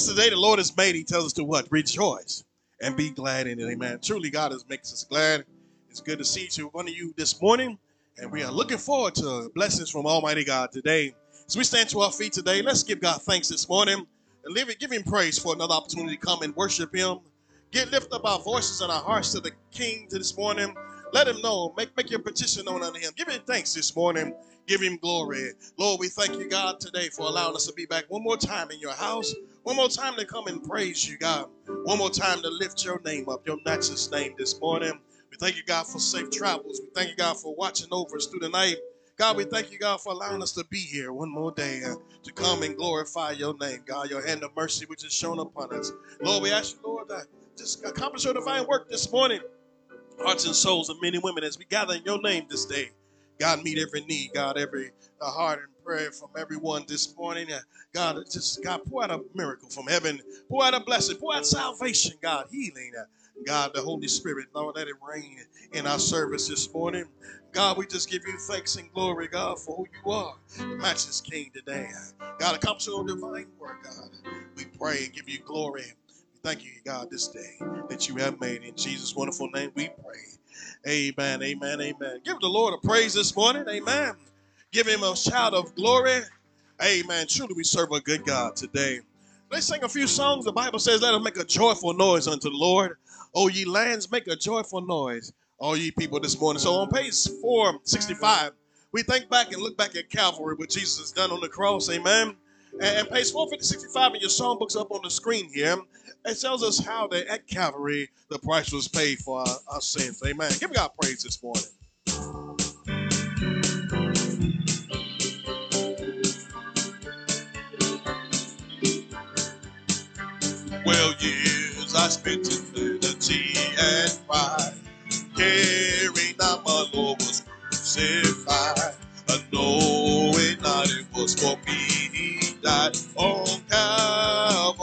Is the day the Lord has made. He tells us to what? Rejoice and be glad in it. Amen. Truly, God has makes us glad. It's good to see each one of you this morning. And we are looking forward to blessings from Almighty God today. As we stand to our feet today, let's give God thanks this morning and it, give him praise for another opportunity to come and worship him. Get lift up our voices and our hearts to the King to this morning. Let him know. Make, make your petition known unto him. Give him thanks this morning. Give him glory. Lord, we thank you, God, today for allowing us to be back one more time in your house. One more time to come and praise you, God. One more time to lift your name up, your matchless name this morning. We thank you, God, for safe travels. We thank you, God, for watching over us through the night. God, we thank you, God, for allowing us to be here one more day uh, to come and glorify your name, God, your hand of mercy which is shown upon us. Lord, we ask you, Lord, to just accomplish your divine work this morning. Hearts and souls of men and women as we gather in your name this day. God, meet every need, God, every uh, heart and prayer from everyone this morning. Uh, God, just God, pour out a miracle from heaven, pour out a blessing, pour out salvation, God, healing. Uh, God, the Holy Spirit, Lord, let it rain in our service this morning. God, we just give you thanks and glory, God, for who you are, the matchless King today. God, accomplish your divine work, God. We pray and give you glory. We thank you, God, this day that you have made. In Jesus' wonderful name we pray. Amen, amen, amen. Give the Lord a praise this morning. Amen. Give him a shout of glory. Amen. Truly, we serve a good God today. Let's sing a few songs. The Bible says, Let us make a joyful noise unto the Lord. O ye lands, make a joyful noise. All ye people this morning. So on page 465, we think back and look back at Calvary, what Jesus has done on the cross. Amen. And page 465 in your songbooks up on the screen here, it tells us how that at Calvary the price was paid for our, our sins. Amen. Give God praise this morning. Well, years I spent in liberty and pride, caring not my Lord was crucified, and knowing not it was for me he died on Calvary.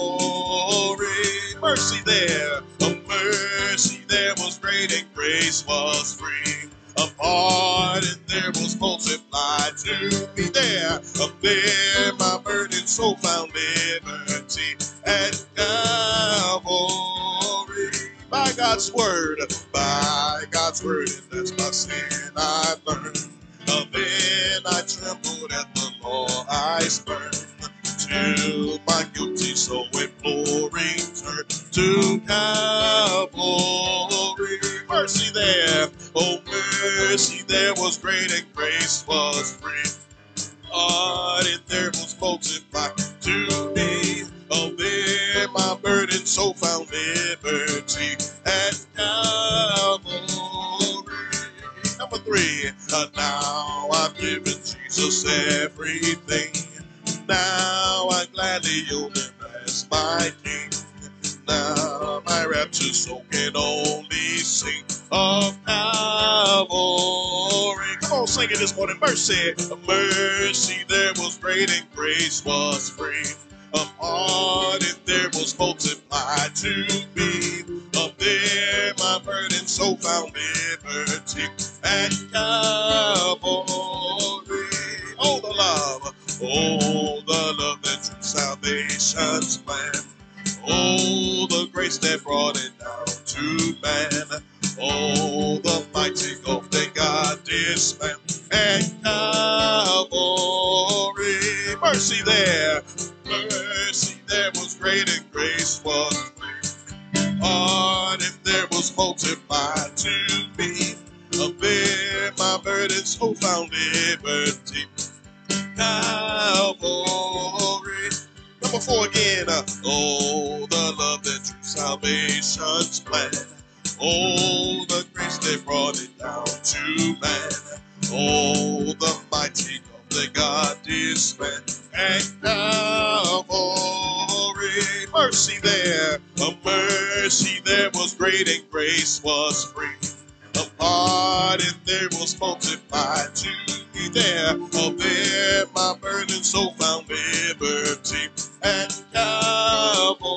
Mercy there, a mercy there was great and grace was free. A pardon there was multiplied to me there. Up there my burden so found liberty at Calvary. By God's word, by God's word, and that's my sin I learned. Uh, then I trembled at the law I spurned. Till my guilty soul imploring turned to Calvary. Mercy there, oh mercy there was great and grace was free. Pardon there was multiplied to me. Oh, there my burden so found liberty at Calvary. Number three, uh, now I've given Jesus everything. Now I gladly own him as my king. Now my rapture soul can only sing of Calvary. Come on, sing it this morning. Mercy, mercy, there was great and grace was free. A it, there was multiplied to me. Up there my burden so found liberty at Calvary. Oh, the love, oh, the love that true salvation's plan. Oh, the grace that brought it down to man. Oh, the mighty gulf that God dismantled at Calvary. Mercy there, mercy there was great and grace was free. Pardon there was multiplied to me. Up there my burdens, so found liberty. Calvary. Number four again. Uh, oh, the love that true salvation's plan. Oh, the grace they brought it down to man. Oh, the mighty love that God dismantled at Calvary. Mercy there, a mercy there was great and grace was free. A pardon there was multiplied to me there. Oh, there my burden so found liberty at Calvary.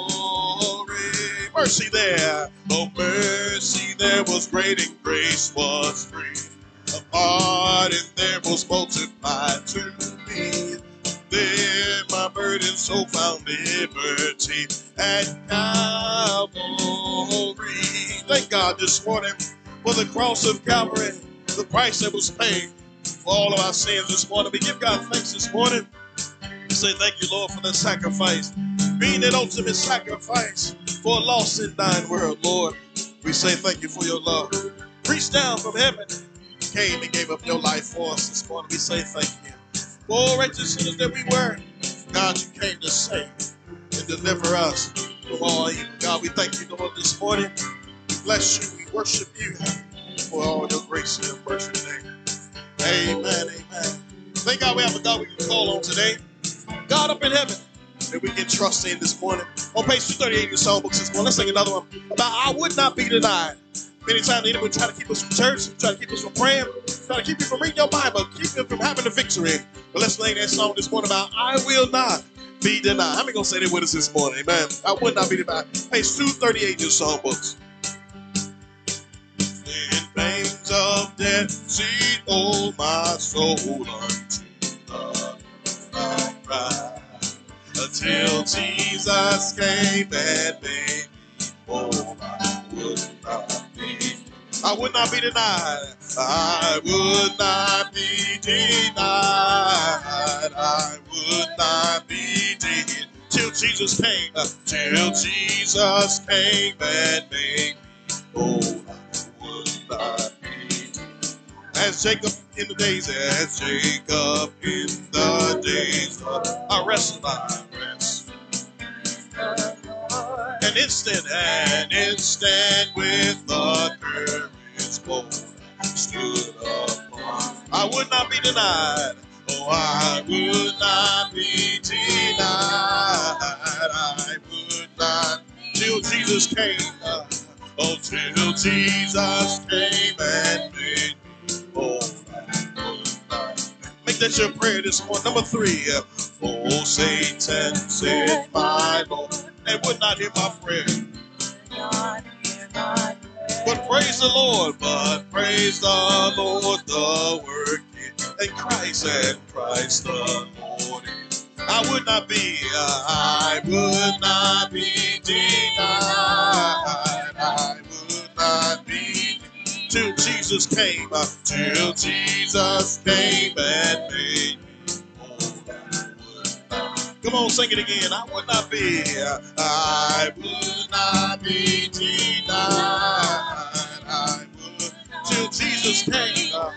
Mercy there, oh mercy there was great and grace was free. A pardon there was multiplied to me. There my burden so found liberty at Calvary. Thank God this morning for the cross of Calvary, the price that was paid for all of our sins this morning. We give God thanks this morning. We say thank you, Lord, for the sacrifice, being an ultimate sacrifice for a lost and dying world, Lord. We say thank you for your love. Reach down from heaven, came and gave up your life for us this morning. We say thank you. For wretched sinners that we were, God, you came to save and deliver us from all evil. God, we thank you, Lord, this morning. We bless you. We worship you for all your grace and mercy today. Amen. Amen. Thank God we have a God we can call on today. God up in heaven that we can trust in this morning. On page 238 in your Songbook this morning, let's sing another one about I would not be denied. Many times the enemy try to keep us from church, try to keep us from praying, try to keep you from reading your Bible, keep you from having a victory. But let's sing that song this morning about I will not be denied. How many gonna say that with us this morning? Amen. I would not be denied. Page 238 in your songbooks. In pains of death, see, oh my soul unto Until Jesus came and made me I would not be. I would not be denied. I would not be denied. I would not be denied. Till Jesus came, uh, till Jesus came and made me whole, I would not be. As Jacob in the days, as Jacob in the days of I wrestle, I rest. An instant, an instant with the courage bold stood upon. I would not be denied. Oh, I would not be denied. I would not till Jesus came. Uh, oh, till Jesus came and made that your prayer this morning. Number three. Oh, Satan said, my Lord, and would not hear my prayer. But praise the Lord, but praise the Lord, the work in Christ and Christ the Lord. I would not be, uh, I would not be denied. I would not till Jesus came, uh, till Jesus came and made me whole. Come on, sing it again. I would not be, uh, I would not be denied. I would till Jesus came. Uh,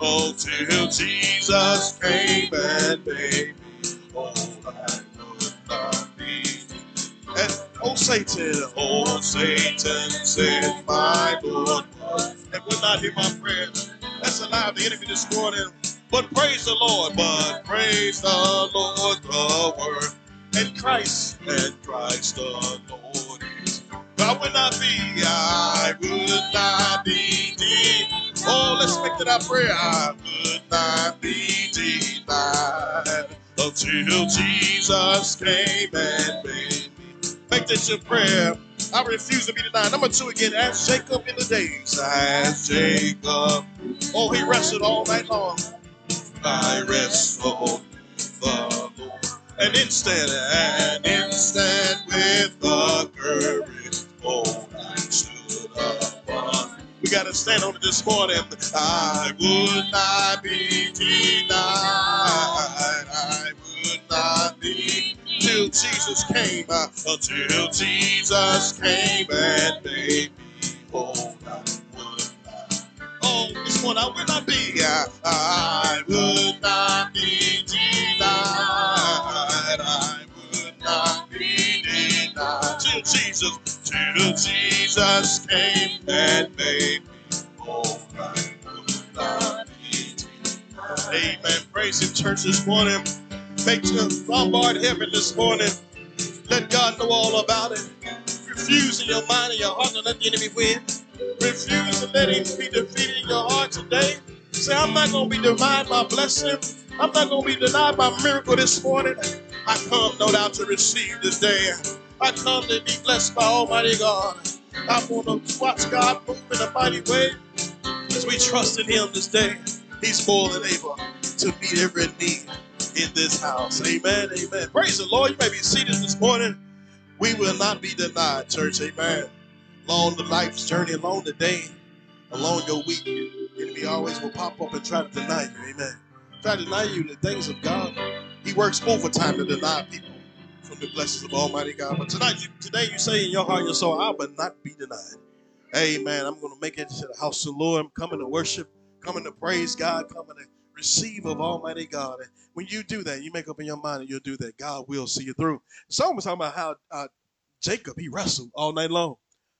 oh, till Jesus came and made me whole. Oh, Satan, oh, Satan said, My Lord, and would not hear my prayers. That's alive the enemy this morning. But praise the Lord, but praise the Lord, the word, and Christ, and Christ the Lord is. I would not be, I would not be denied. Oh, let's make that our prayer. I would not be denied until Jesus came and made. Make this your prayer. I refuse to be denied. Number two again, as Jacob in the days, as Jacob. Oh, he wrestled all night long. I wrestled the Lord. An instant, an instant with the courage. Oh, I stood upon. We got to stand on it this morning. I would not be denied. I would not be till Jesus came. uh, Until Jesus came and made me whole. I would not. Oh, this one I would not be. uh, I would not be denied. I would not be denied till Jesus, till Jesus came and made me whole. I would not be denied. Amen. Praise Him, church, this morning. Make sure bombard heaven this morning. Let God know all about it. Refuse in your mind and your heart to let the enemy win. Refuse to let him be defeated in your heart today. Say, I'm not going to be denied my blessing. I'm not going to be denied my miracle this morning. I come, no doubt, to receive this day. I come to be blessed by Almighty God. I want to watch God move in a mighty way as we trust in Him this day. He's more than able to meet every need in this house. Amen. Amen. Praise the Lord. You may be seated this morning. We will not be denied, church. Amen. Along the life's journey, along the day, along your week, enemy always will pop up and try to deny you. Amen. Try to deny you the things of God. He works overtime to deny people from the blessings of Almighty God. But tonight, you, today, you say in your heart, your soul, I will not be denied. Amen. I'm going to make it to the house of the Lord. I'm coming to worship, coming to praise God, coming to receive of Almighty God. And when you do that, you make up in your mind that you'll do that. God will see you through. Someone was talking about how uh, Jacob, he wrestled all night long.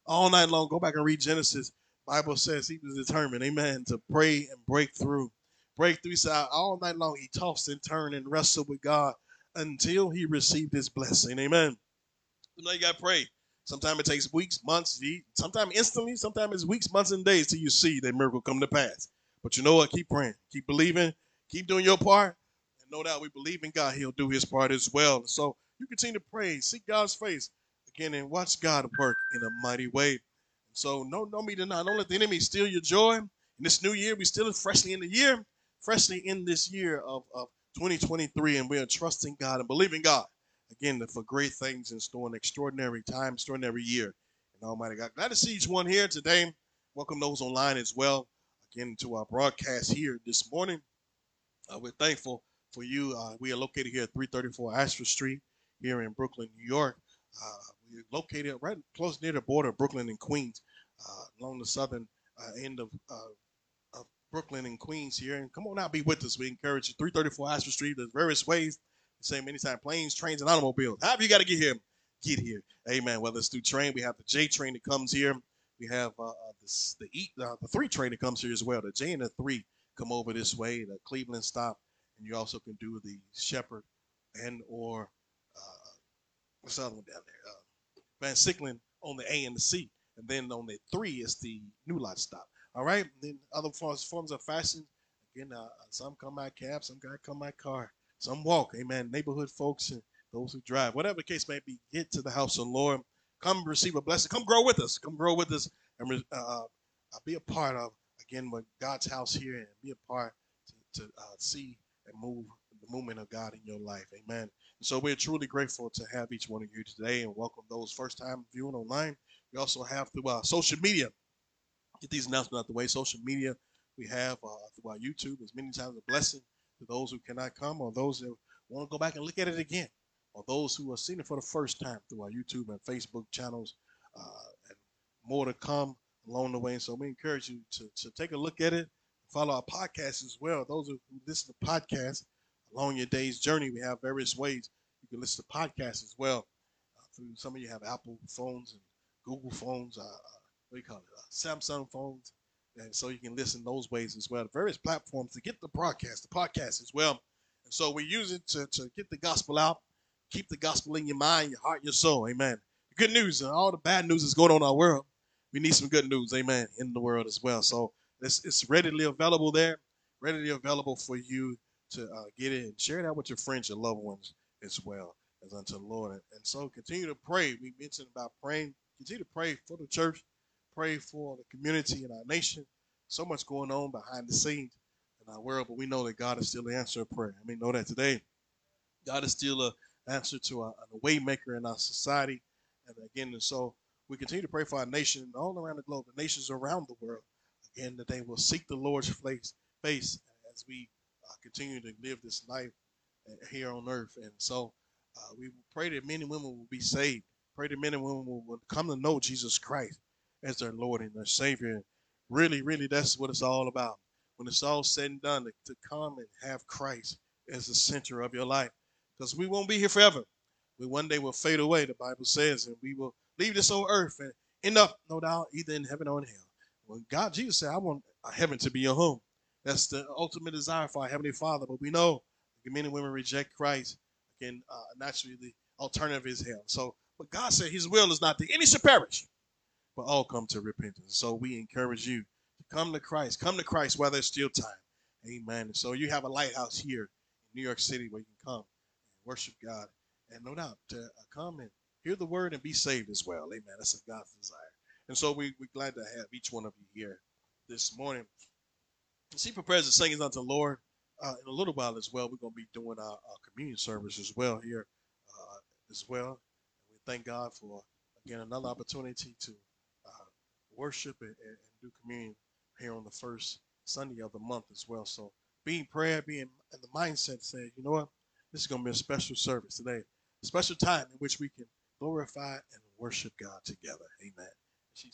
All night long. Go back and read Genesis. Bible says he was determined, amen, to pray and break through. Break through. So all night long he tossed and turned and wrestled with God until he received his blessing. Amen. You know you gotta pray. Sometimes it takes weeks, months, sometimes instantly, sometimes it's weeks, months, and days till you see that miracle come to pass. But you know what? Keep praying, keep believing, keep doing your part. And no doubt we believe in God, He'll do His part as well. So you continue to pray, seek God's face again, and watch God work in a mighty way. So no, no me deny. Don't let the enemy steal your joy. In this new year, we still freshly in the year, freshly in this year of, of 2023, and we are trusting God and believing God again for great things in store, an extraordinary time, extraordinary year. And Almighty God, glad to see each one here today. Welcome those online as well. Again to our broadcast here this morning. Uh, we're thankful for you. Uh, we are located here at 334 Ashford Street here in Brooklyn, New York. Uh, we're located right close near the border of Brooklyn and Queens, uh, along the southern uh, end of, uh, of Brooklyn and Queens here. And come on out, be with us. We encourage you. 334 Ashford Street. There's various ways. Same many times, planes, trains, and automobiles. However you got to get here, get here. Amen. Whether it's through train, we have the J train that comes here. We have uh, this, the E, uh, the three train that comes here as well. The J and the three come over this way. The Cleveland stop, and you also can do the Shepherd and or uh, what's the other one down there? Uh, Van Siclen on the A and the C. And then on the three is the New Lot stop. All right. Then other forms, forms of fashion. Again, uh, some come by cab, some guy come by car, some walk. Amen. Neighborhood folks and those who drive, whatever the case may be, get to the house of the Lord. Come receive a blessing. Come grow with us. Come grow with us and uh, uh, be a part of again with God's house here and be a part to, to uh, see and move the movement of God in your life. Amen. So we're truly grateful to have each one of you today and welcome those first time viewing online. We also have through our social media. Get these announcements out the way. Social media, we have uh, through our YouTube as many times a blessing to those who cannot come or those that want to go back and look at it again or those who are seeing it for the first time through our YouTube and Facebook channels uh, and more to come along the way. And so we encourage you to, to take a look at it. Follow our podcast as well. Those who listen to podcasts, along your day's journey, we have various ways you can listen to podcasts as well. Uh, through some of you have Apple phones and Google phones, uh, uh, what do you call it, uh, Samsung phones, and so you can listen those ways as well. Various platforms to get the broadcast, the podcast as well. And so we use it to, to get the gospel out, keep the gospel in your mind, your heart, your soul. Amen. Good news and all the bad news is going on in our world. We need some good news, amen, in the world as well. So it's, it's readily available there, readily available for you to uh, get and share that with your friends, your loved ones as well as unto the Lord. And, so continue to pray. We mentioned about praying. Continue to pray for the church, pray for the community and our nation. So much going on behind the scenes in our world, but we know that God is still the answer of prayer. I mean, know that today. God is still an answer to a, a way maker in our society. And again, and so we continue to pray for our nation all around the globe, the nations around the world. Again, that they will seek the Lord's face, face as we uh, continue to live this life uh, here on earth. And so uh, we pray that men and women will be saved. Pray that men and women will, will come to know Jesus Christ as their Lord and their Savior. Really, really, that's what it's all about. When it's all said and done, to, to come and have Christ as the center of your life. Because we won't be here forever. We one day will fade away, the Bible says, and we will leave this old earth and end up, no doubt, either in heaven or in hell. When God, Jesus said, I want heaven to be your home. That's the ultimate desire for our Heavenly Father. But we know men and women reject Christ. Again, uh, naturally, the alternative is hell. So, but God said His will is not that any should perish, but all come to repentance. So we encourage you to come to Christ. Come to Christ while there's still time. Amen. So you have a lighthouse here in New York City where you can come worship God, and no doubt to uh, come and hear the word and be saved as well. Amen. That's a God's desire. And so we, we're glad to have each one of you here this morning. As he prepares to sing unto the Lord, uh, in a little while as well, we're going to be doing our, our communion service as well here uh, as well. We thank God for again another opportunity to uh, worship and, and, do communion here on the first Sunday of the month as well. So be in prayer, be in, the mindset saying, you know what, this is going to be a special service today, a special time in which we can glorify and worship God together. Amen. She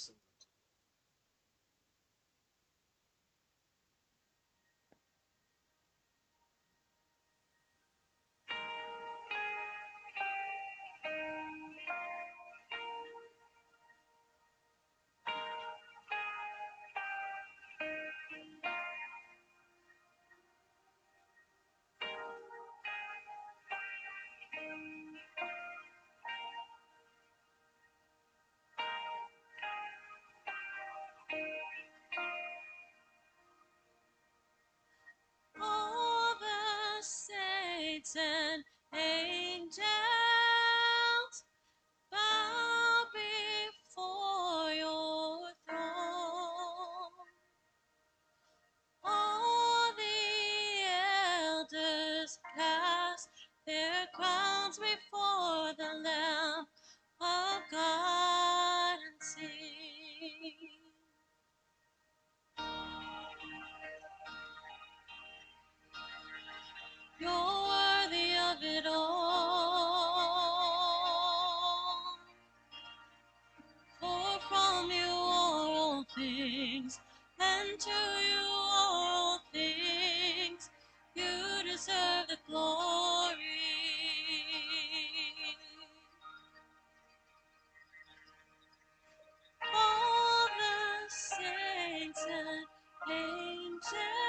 angels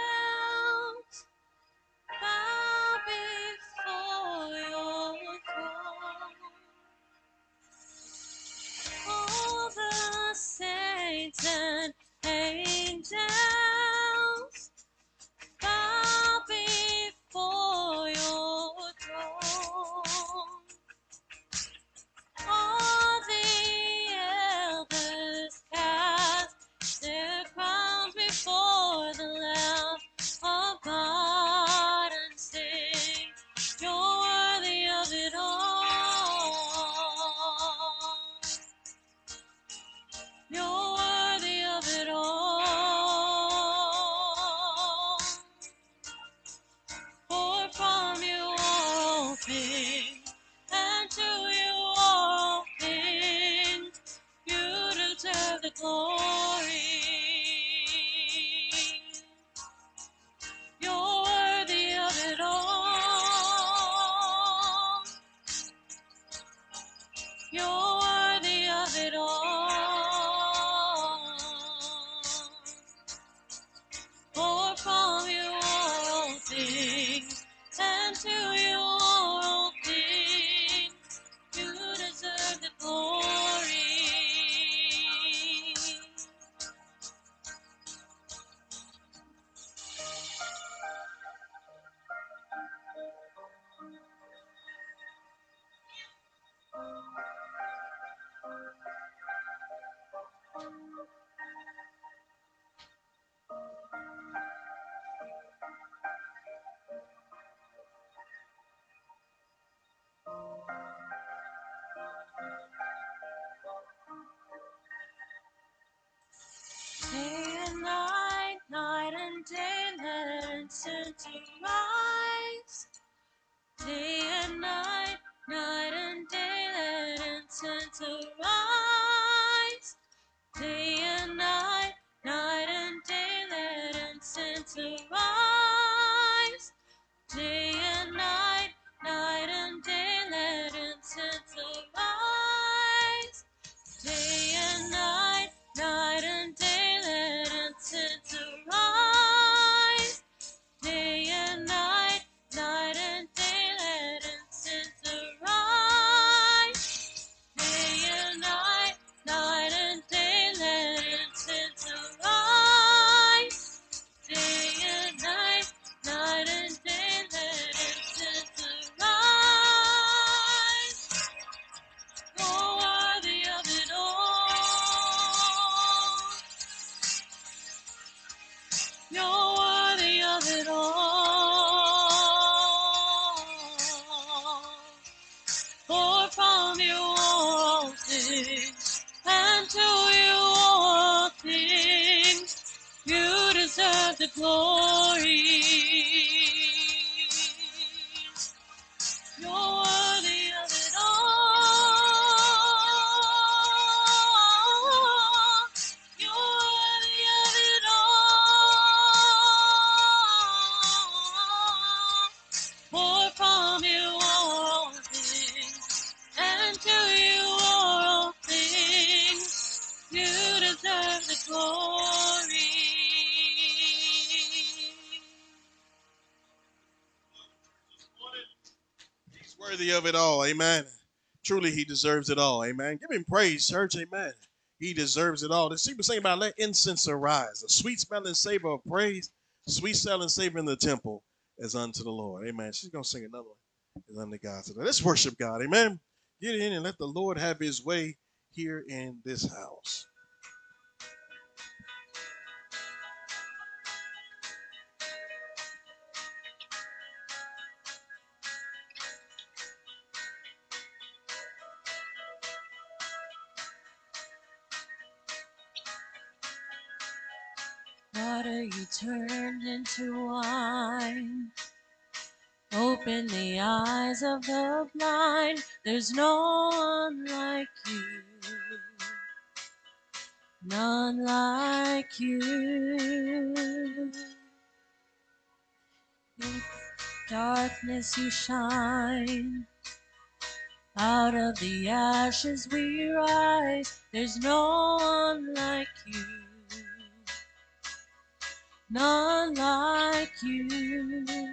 of it all. Amen. Truly, he deserves it all. Amen. Give him praise, church. Amen. He deserves it all. The people saying about let incense arise, a sweet smelling savor of praise, sweet smelling savor in the temple is unto the Lord. Amen. She's gonna sing another one. Is unto God today. Let's worship God. Amen. Get in and let the Lord have his way here in this house. There's no one like you. None like you. In darkness you shine. Out of the ashes we rise. There's no one like you none like you.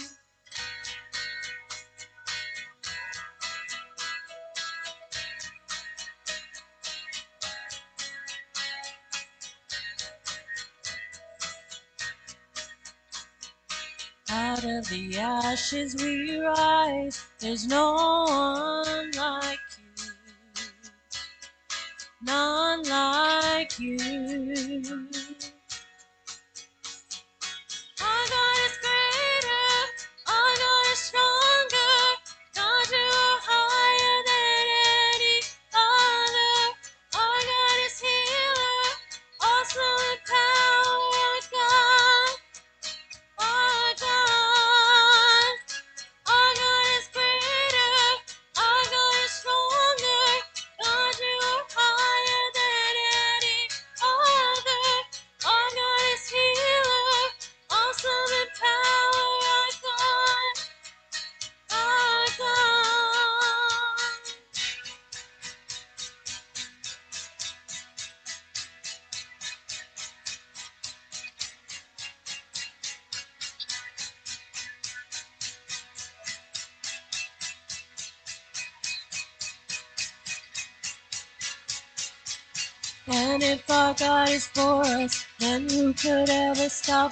Out of the ashes we rise. There's no one like you. None like you.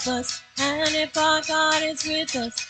Us? And if our God is with us,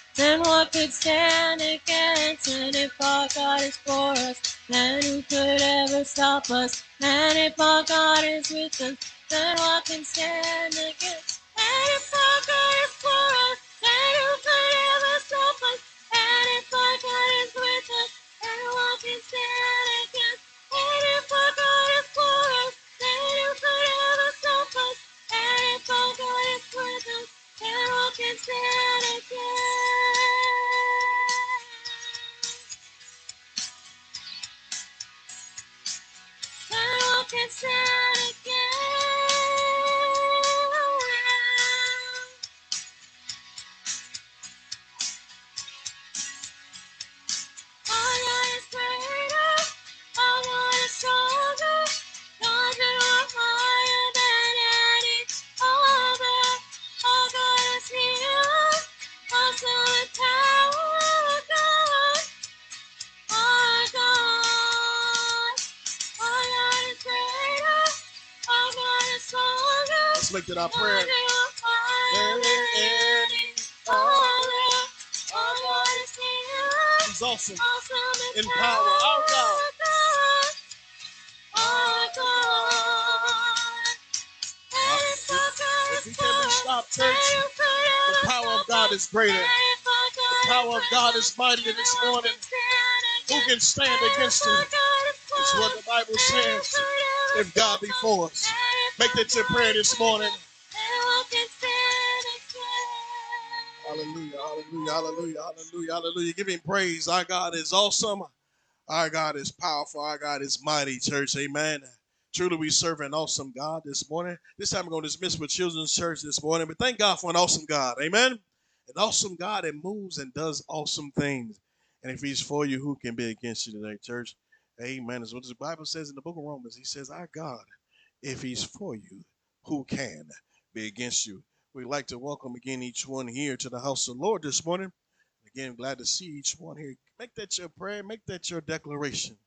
afflicted, I pray. He's awesome, in power. Our God. Our God. He can reach church, the power of God is greater. The power of God is mightier this morning. Who can stand against him? It's what the Bible says. If God be for us make that your prayer this morning. Hallelujah, hallelujah, hallelujah, hallelujah, hallelujah. Give him praise. Our God is awesome. Our God is powerful. Our God is mighty, church. Amen. Truly, we serve an awesome God this morning. This time, I'm going to dismiss with Children's Church this morning, but thank God for an awesome God. Amen. An awesome God that moves and does awesome things. And if He's for you, who can be against you today, church? Amen. As what the Bible says in the book of Romans, He says, Our God, if He's for you, who can be against you? We'd like to welcome again each one here to the house of the Lord this morning. Again, glad to see each one here. Make that your prayer, make that your declaration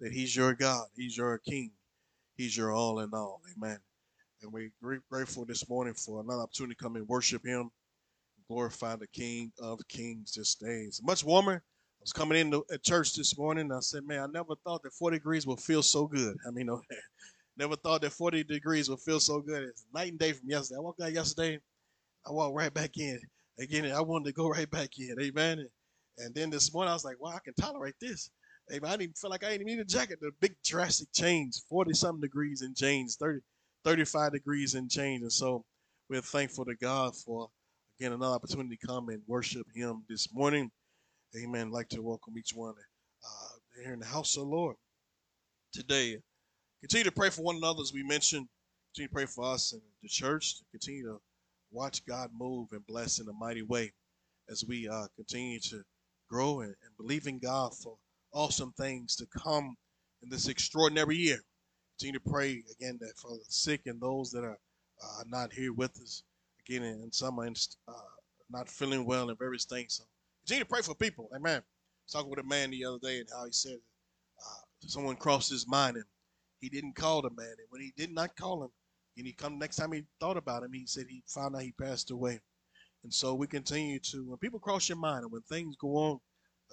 that He's your God, He's your King, He's your all in all. Amen. And we're grateful this morning for another opportunity to come and worship Him, glorify the King of Kings this day. It's much warmer. I was coming into at church this morning. I said, man, I never thought that 40 degrees would feel so good. I mean, never thought that 40 degrees would feel so good. It's night and day from yesterday. I walked out yesterday. I walked right back in. Again, I wanted to go right back in. Amen. And, and then this morning, I was like, wow, I can tolerate this. Amen. I didn't feel like I didn't need a jacket. The big drastic change, 40 something degrees in change, 30, 35 degrees in change. And so we're thankful to God for, again, another opportunity to come and worship Him this morning. Amen. I'd like to welcome each one uh, here in the house of the Lord today. Continue to pray for one another, as we mentioned. Continue to pray for us and the church. Continue to watch God move and bless in a mighty way as we uh, continue to grow and, and believe in God for awesome things to come in this extraordinary year. Continue to pray again that for the sick and those that are uh, not here with us. Again, and some are uh, not feeling well and various things. So continue to pray for people. Amen. I was talking with a man the other day and how he said uh, someone crossed his mind and he didn't call the man. And when he did not call him, and he come next time he thought about him, he said he found out he passed away. And so we continue to, when people cross your mind and when things go on,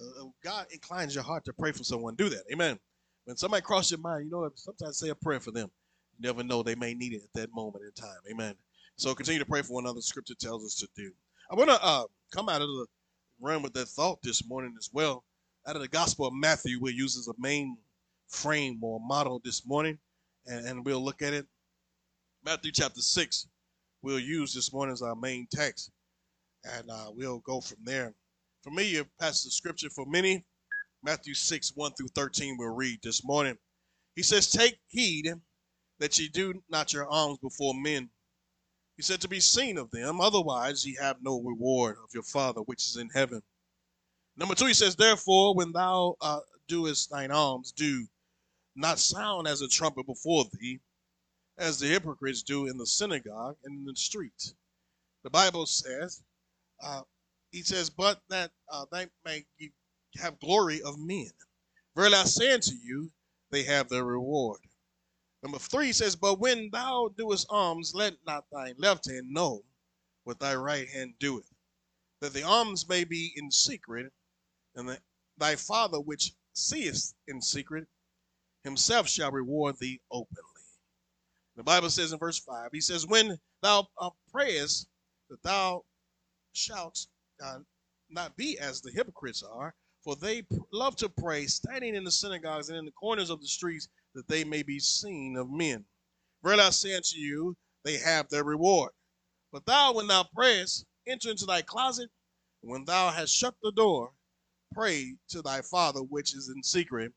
uh, uh God inclines your heart to pray for someone. Do that. Amen. When somebody crosses your mind, you know, sometimes say a prayer for them. You never know, they may need it at that moment in time. Amen. So continue to pray for one another. Scripture tells us to do. I want to uh, come out of the run with that thought this morning as well. Out of the Gospel of Matthew, we use as a main frame or model this morning, and, and we'll look at it. Matthew chapter 6, we'll use this morning as our main text, and uh, we'll go from there. for Familiar passage of scripture for many, Matthew 6, 1 through 13, we'll read this morning. He says, Take heed that ye do not your alms before men. He said, To be seen of them, otherwise ye have no reward of your Father which is in heaven. Number two, he says, Therefore, when thou uh, doest thine alms, do not sound as a trumpet before thee, as the hypocrites do in the synagogue and in the street. The Bible says, uh, he says, but that uh, they may have glory of men. Verily I say unto you, they have their reward. Number three says, But when thou doest alms, let not thy left hand know what thy right hand doeth, that the alms may be in secret, and that thy Father which seest in secret himself shall reward thee openly. The Bible says in verse 5, he says, When thou prayest, that thou shalt uh, not be as the hypocrites are, for they love to pray, standing in the synagogues and in the corners of the streets, that they may be seen of men. Verily I say unto you, they have their reward. But thou, when thou prayest, enter into thy closet, and when thou hast shut the door, pray to thy Father which is in secret,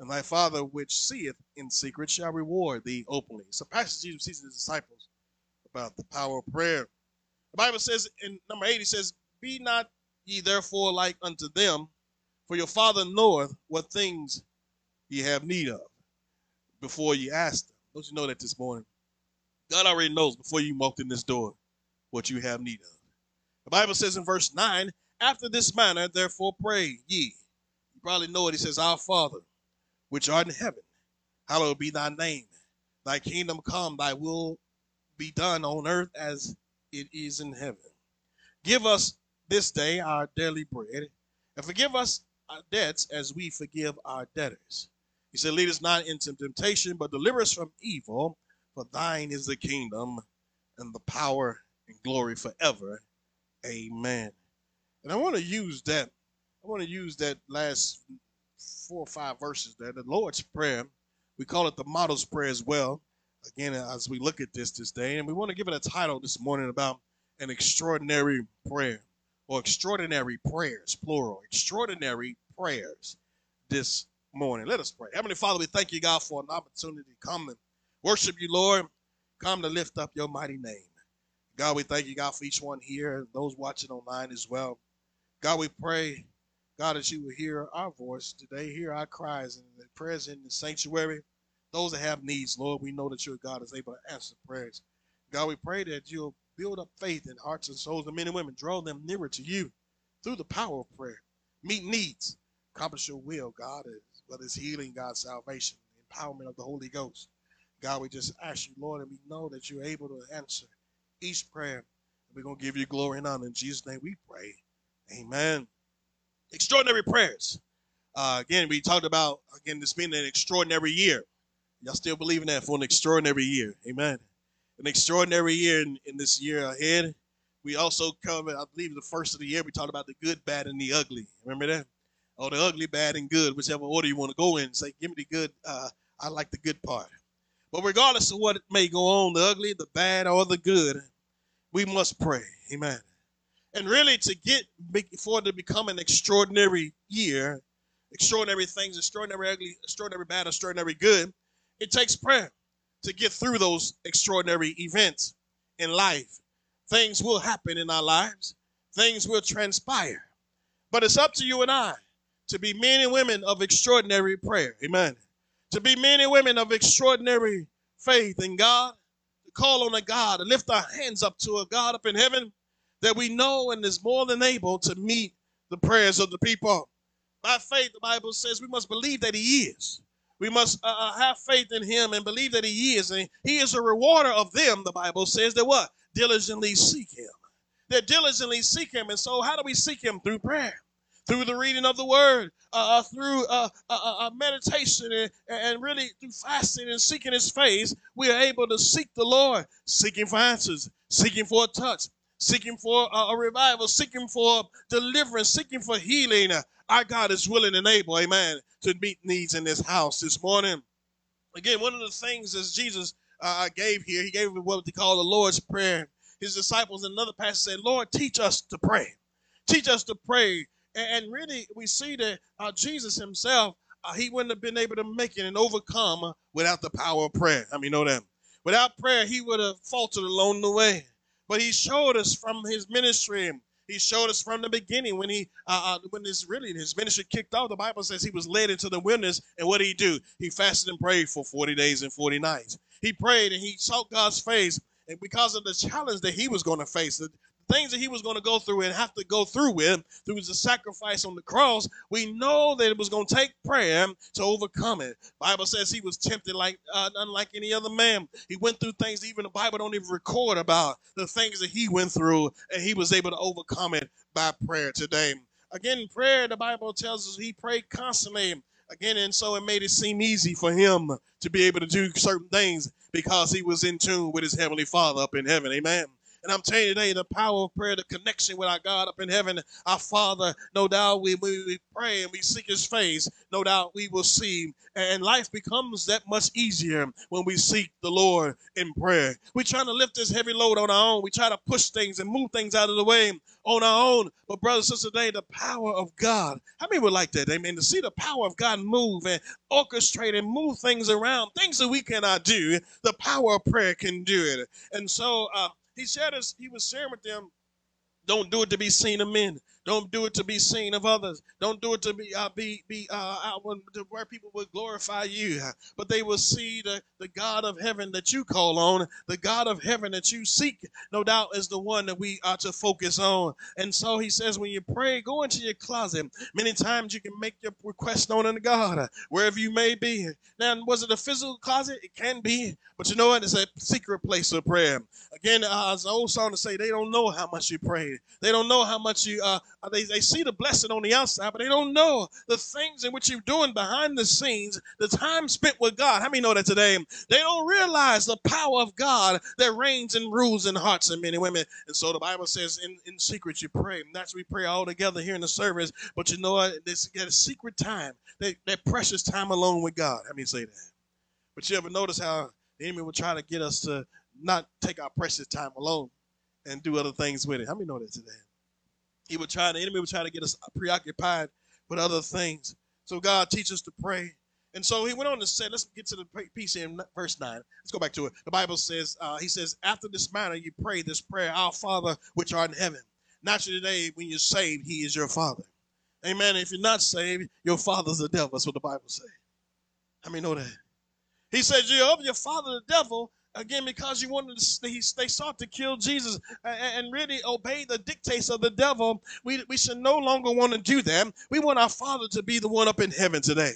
and thy Father which seeth in secret shall reward thee openly. So, Pastor Jesus sees his disciples about the power of prayer. The Bible says in number eight, he says, Be not ye therefore like unto them, for your Father knoweth what things ye have need of before ye ask them. Don't you know that this morning? God already knows before you walked in this door what you have need of. The Bible says in verse 9, After this manner, therefore pray ye. You probably know it. He says, Our Father which art in heaven, hallowed be thy name. Thy kingdom come, thy will be done on earth as it is in heaven. Give us this day our daily bread, and forgive us our debts as we forgive our debtors. He said, Lead us not into temptation, but deliver us from evil, for thine is the kingdom and the power and glory forever. Amen. And I want to use that. I want to use that last four or five verses there, the Lord's Prayer. We call it the Model's Prayer as well. Again, as we look at this this day, and we want to give it a title this morning about an extraordinary prayer or extraordinary prayers, plural, extraordinary prayers this morning. Let us pray. Heavenly Father, we thank you, God, for an opportunity to come and worship you, Lord. Come to lift up your mighty name. God, we thank you, God, for each one here and those watching online as well. God, we pray, God, that you will hear our voice today, hear our cries and the prayers in the sanctuary. Those that have needs, Lord, we know that your God is able to answer prayers. God, we pray that you'll build up faith in hearts and souls of men and women, draw them nearer to you through the power of prayer. Meet needs, accomplish your will, God, well as healing, God, salvation, empowerment of the Holy Ghost. God, we just ask you, Lord, and we know that you're able to answer each prayer. We're going to give you glory and honor. In Jesus' name we pray. Amen. Extraordinary prayers. Uh, again, we talked about, again, this being an extraordinary year. Y'all still believe in that for an extraordinary year. Amen. An extraordinary year in, in this year ahead. We also covered, I believe, the first of the year, we talked about the good, bad, and the ugly. Remember that? Oh, the ugly, bad, and good, whichever order you want to go in. Say, give me the good. Uh, I like the good part. But regardless of what may go on, the ugly, the bad, or the good, we must pray. Amen. And really, to get for it to become an extraordinary year, extraordinary things, extraordinary ugly, extraordinary bad, extraordinary good, it takes prayer to get through those extraordinary events in life. Things will happen in our lives, things will transpire. But it's up to you and I to be men and women of extraordinary prayer. Amen to be men and women of extraordinary faith in God, to call on a God, to lift our hands up to a God up in heaven that we know and is more than able to meet the prayers of the people. By faith, the Bible says we must believe that He is. We must uh, uh have faith in Him and believe that He is. And He is a rewarder of them, the Bible says, that what? Diligently seek Him. That diligently seek Him. And so, how do we seek Him? Through prayer through the reading of the word, uh, uh through uh, uh, meditation, and, and, really through fasting and seeking his face, we are able to seek the Lord, seeking for answers, seeking for a touch, seeking for a revival, seeking for deliverance, seeking for healing. Our God is willing and able, amen, to meet needs in this house this morning. Again, one of the things as Jesus uh, gave here, he gave what they call the Lord's Prayer. His disciples in another passage said, Lord, teach us to pray. Teach us to pray and really, we see that uh, Jesus himself, uh, he wouldn't have been able to make it and overcome without the power of prayer. I mean, know that. Without prayer, he would have faltered along the way. But he showed us from his ministry. He showed us from the beginning when he, uh, uh, when his really his ministry kicked off. The Bible says he was led into the wilderness, and what did he do? He fasted and prayed for forty days and forty nights. He prayed and he sought God's face, and because of the challenge that he was going to face, the, things that he was going to go through and have to go through with through the sacrifice on the cross, we know that it was going to take prayer to overcome it. Bible says he was tempted like uh, unlike any other man. He went through things even the Bible don't even record about the things that he went through, and he was able to overcome it by prayer today. Again, prayer, the Bible tells us he prayed constantly. Again, and so it made it seem easy for him to be able to do certain things because he was in tune with his heavenly Father up in heaven. Amen. And I'm telling you today, the power of prayer, the connection with our God up in heaven, our Father, no doubt we, we, we pray and we seek His face, no doubt we will see. And life becomes that much easier when we seek the Lord in prayer. We're trying to lift this heavy load on our own. We try to push things and move things out of the way on our own. But, brothers and sisters, today, the power of God. How many would like that? Amen. To see the power of God move and orchestrate and move things around, things that we cannot do, the power of prayer can do it. And so, uh, he said us, he was sharing with them, don't do it to be seen of men. Don't do it to be seen of others. Don't do it to be uh, be be uh, where people would glorify you, but they will see the, the God of heaven that you call on, the God of heaven that you seek. No doubt is the one that we are to focus on. And so he says, when you pray, go into your closet. Many times you can make your request known unto God wherever you may be. Now, was it a physical closet? It can be, but you know what? It's a secret place of prayer. Again, uh, as the old song to say, they don't know how much you prayed. They don't know how much you uh, Uh, they, they see the blessing on the outside, but they don't know the things in which you're doing behind the scenes, the time spent with God. How many know that today? They don't realize the power of God that reigns and rules in hearts of men and women. And so the Bible says, in, in secret you pray. And that's we pray all together here in the service. But you know what? This get a secret time, that, that precious time alone with God. How many say that? But you ever notice how the enemy will try to get us to not take our precious time alone and do other things with it? How many know that today? He would try, the enemy would try to get us preoccupied with other things. So God teaches us to pray. And so he went on to say, let's get to the piece in verse 9. Let's go back to it. The Bible says, uh, he says, after this manner you pray this prayer, Our Father which art in heaven. Naturally today, when you're saved, he is your father. Amen. If you're not saved, your father's the devil. That's what the Bible says. How many know that? He says, You're of your father the devil, again because you wanted to they, they sought to kill jesus and really obey the dictates of the devil we, we should no longer want to do that. We want our father to be the one up in heaven today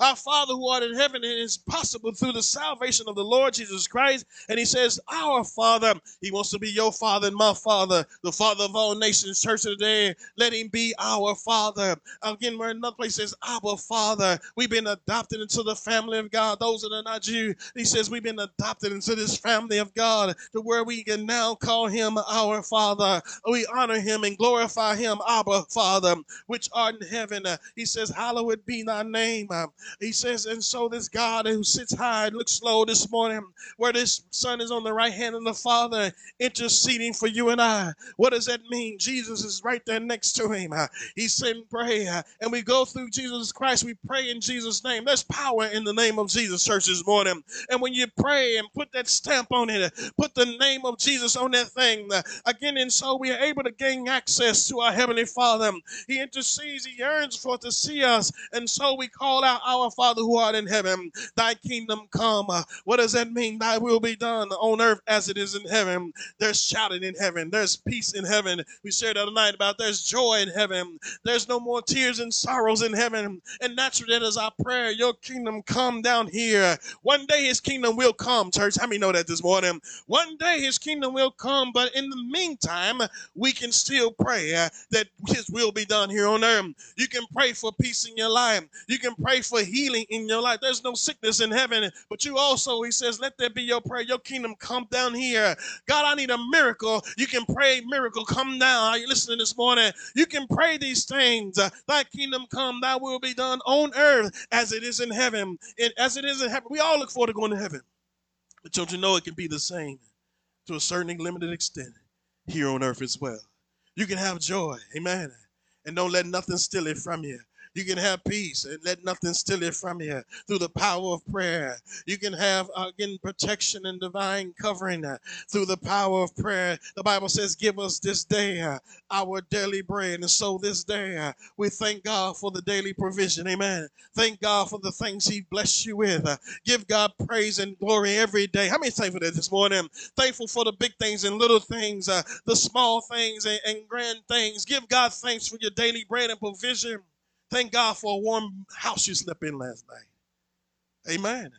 our Father who art in heaven, it is possible through the salvation of the Lord Jesus Christ. And he says, Our Father, he wants to be your Father and my Father, the Father of all nations, church today. Let him be our Father. Again, where another place says, Our Father. We've been adopted into the family of God. Those that are not Jew, he says, We've been adopted into this family of God to where we can now call him our Father. We honor him and glorify him, Abba Father, which art in heaven. He says, Hallowed be thy name. He says, and so this God who sits high and looks low this morning, where this Son is on the right hand of the Father, interceding for you and I. What does that mean? Jesus is right there next to him. He said, pray. And we go through Jesus Christ. We pray in Jesus' name. There's power in the name of Jesus, church, this morning. And when you pray and put that stamp on it, put the name of Jesus on that thing, again, and so we are able to gain access to our Heavenly Father. He intercedes, He yearns for to see us. And so we call out our Father who art in heaven, thy kingdom come. What does that mean? Thy will be done on earth as it is in heaven. There's shouting in heaven. There's peace in heaven. We shared the other night about there's joy in heaven. There's no more tears and sorrows in heaven. And naturally, that is our prayer. Your kingdom come down here. One day his kingdom will come, church. How many know that this morning? One day his kingdom will come, but in the meantime, we can still pray uh, that his will be done here on earth. You can pray for peace in your life. You can pray for healing in your life. There's no sickness in heaven, but you also, he says, let there be your prayer. Your kingdom come down here. God, I need a miracle. You can pray, miracle come down. Are you listening this morning? You can pray these things. Uh, thy kingdom come, thy will be done on earth as it is in heaven. And as it is in heaven. We all look forward to going to heaven. But don't you know it can be the same to a certain limited extent here on earth as well. You can have joy, amen, and don't let nothing steal it from you. You can have peace and let nothing steal it from you through the power of prayer. You can have, again, protection and divine covering uh, through the power of prayer. The Bible says, Give us this day uh, our daily bread. And so this day, uh, we thank God for the daily provision. Amen. Thank God for the things He blessed you with. Give God praise and glory every day. How many thankful that this morning? Thankful for the big things and little things, the small things and, and grand things. Give God thanks for your daily bread and provision. Thank God for a warm house you slept in last night. Amen.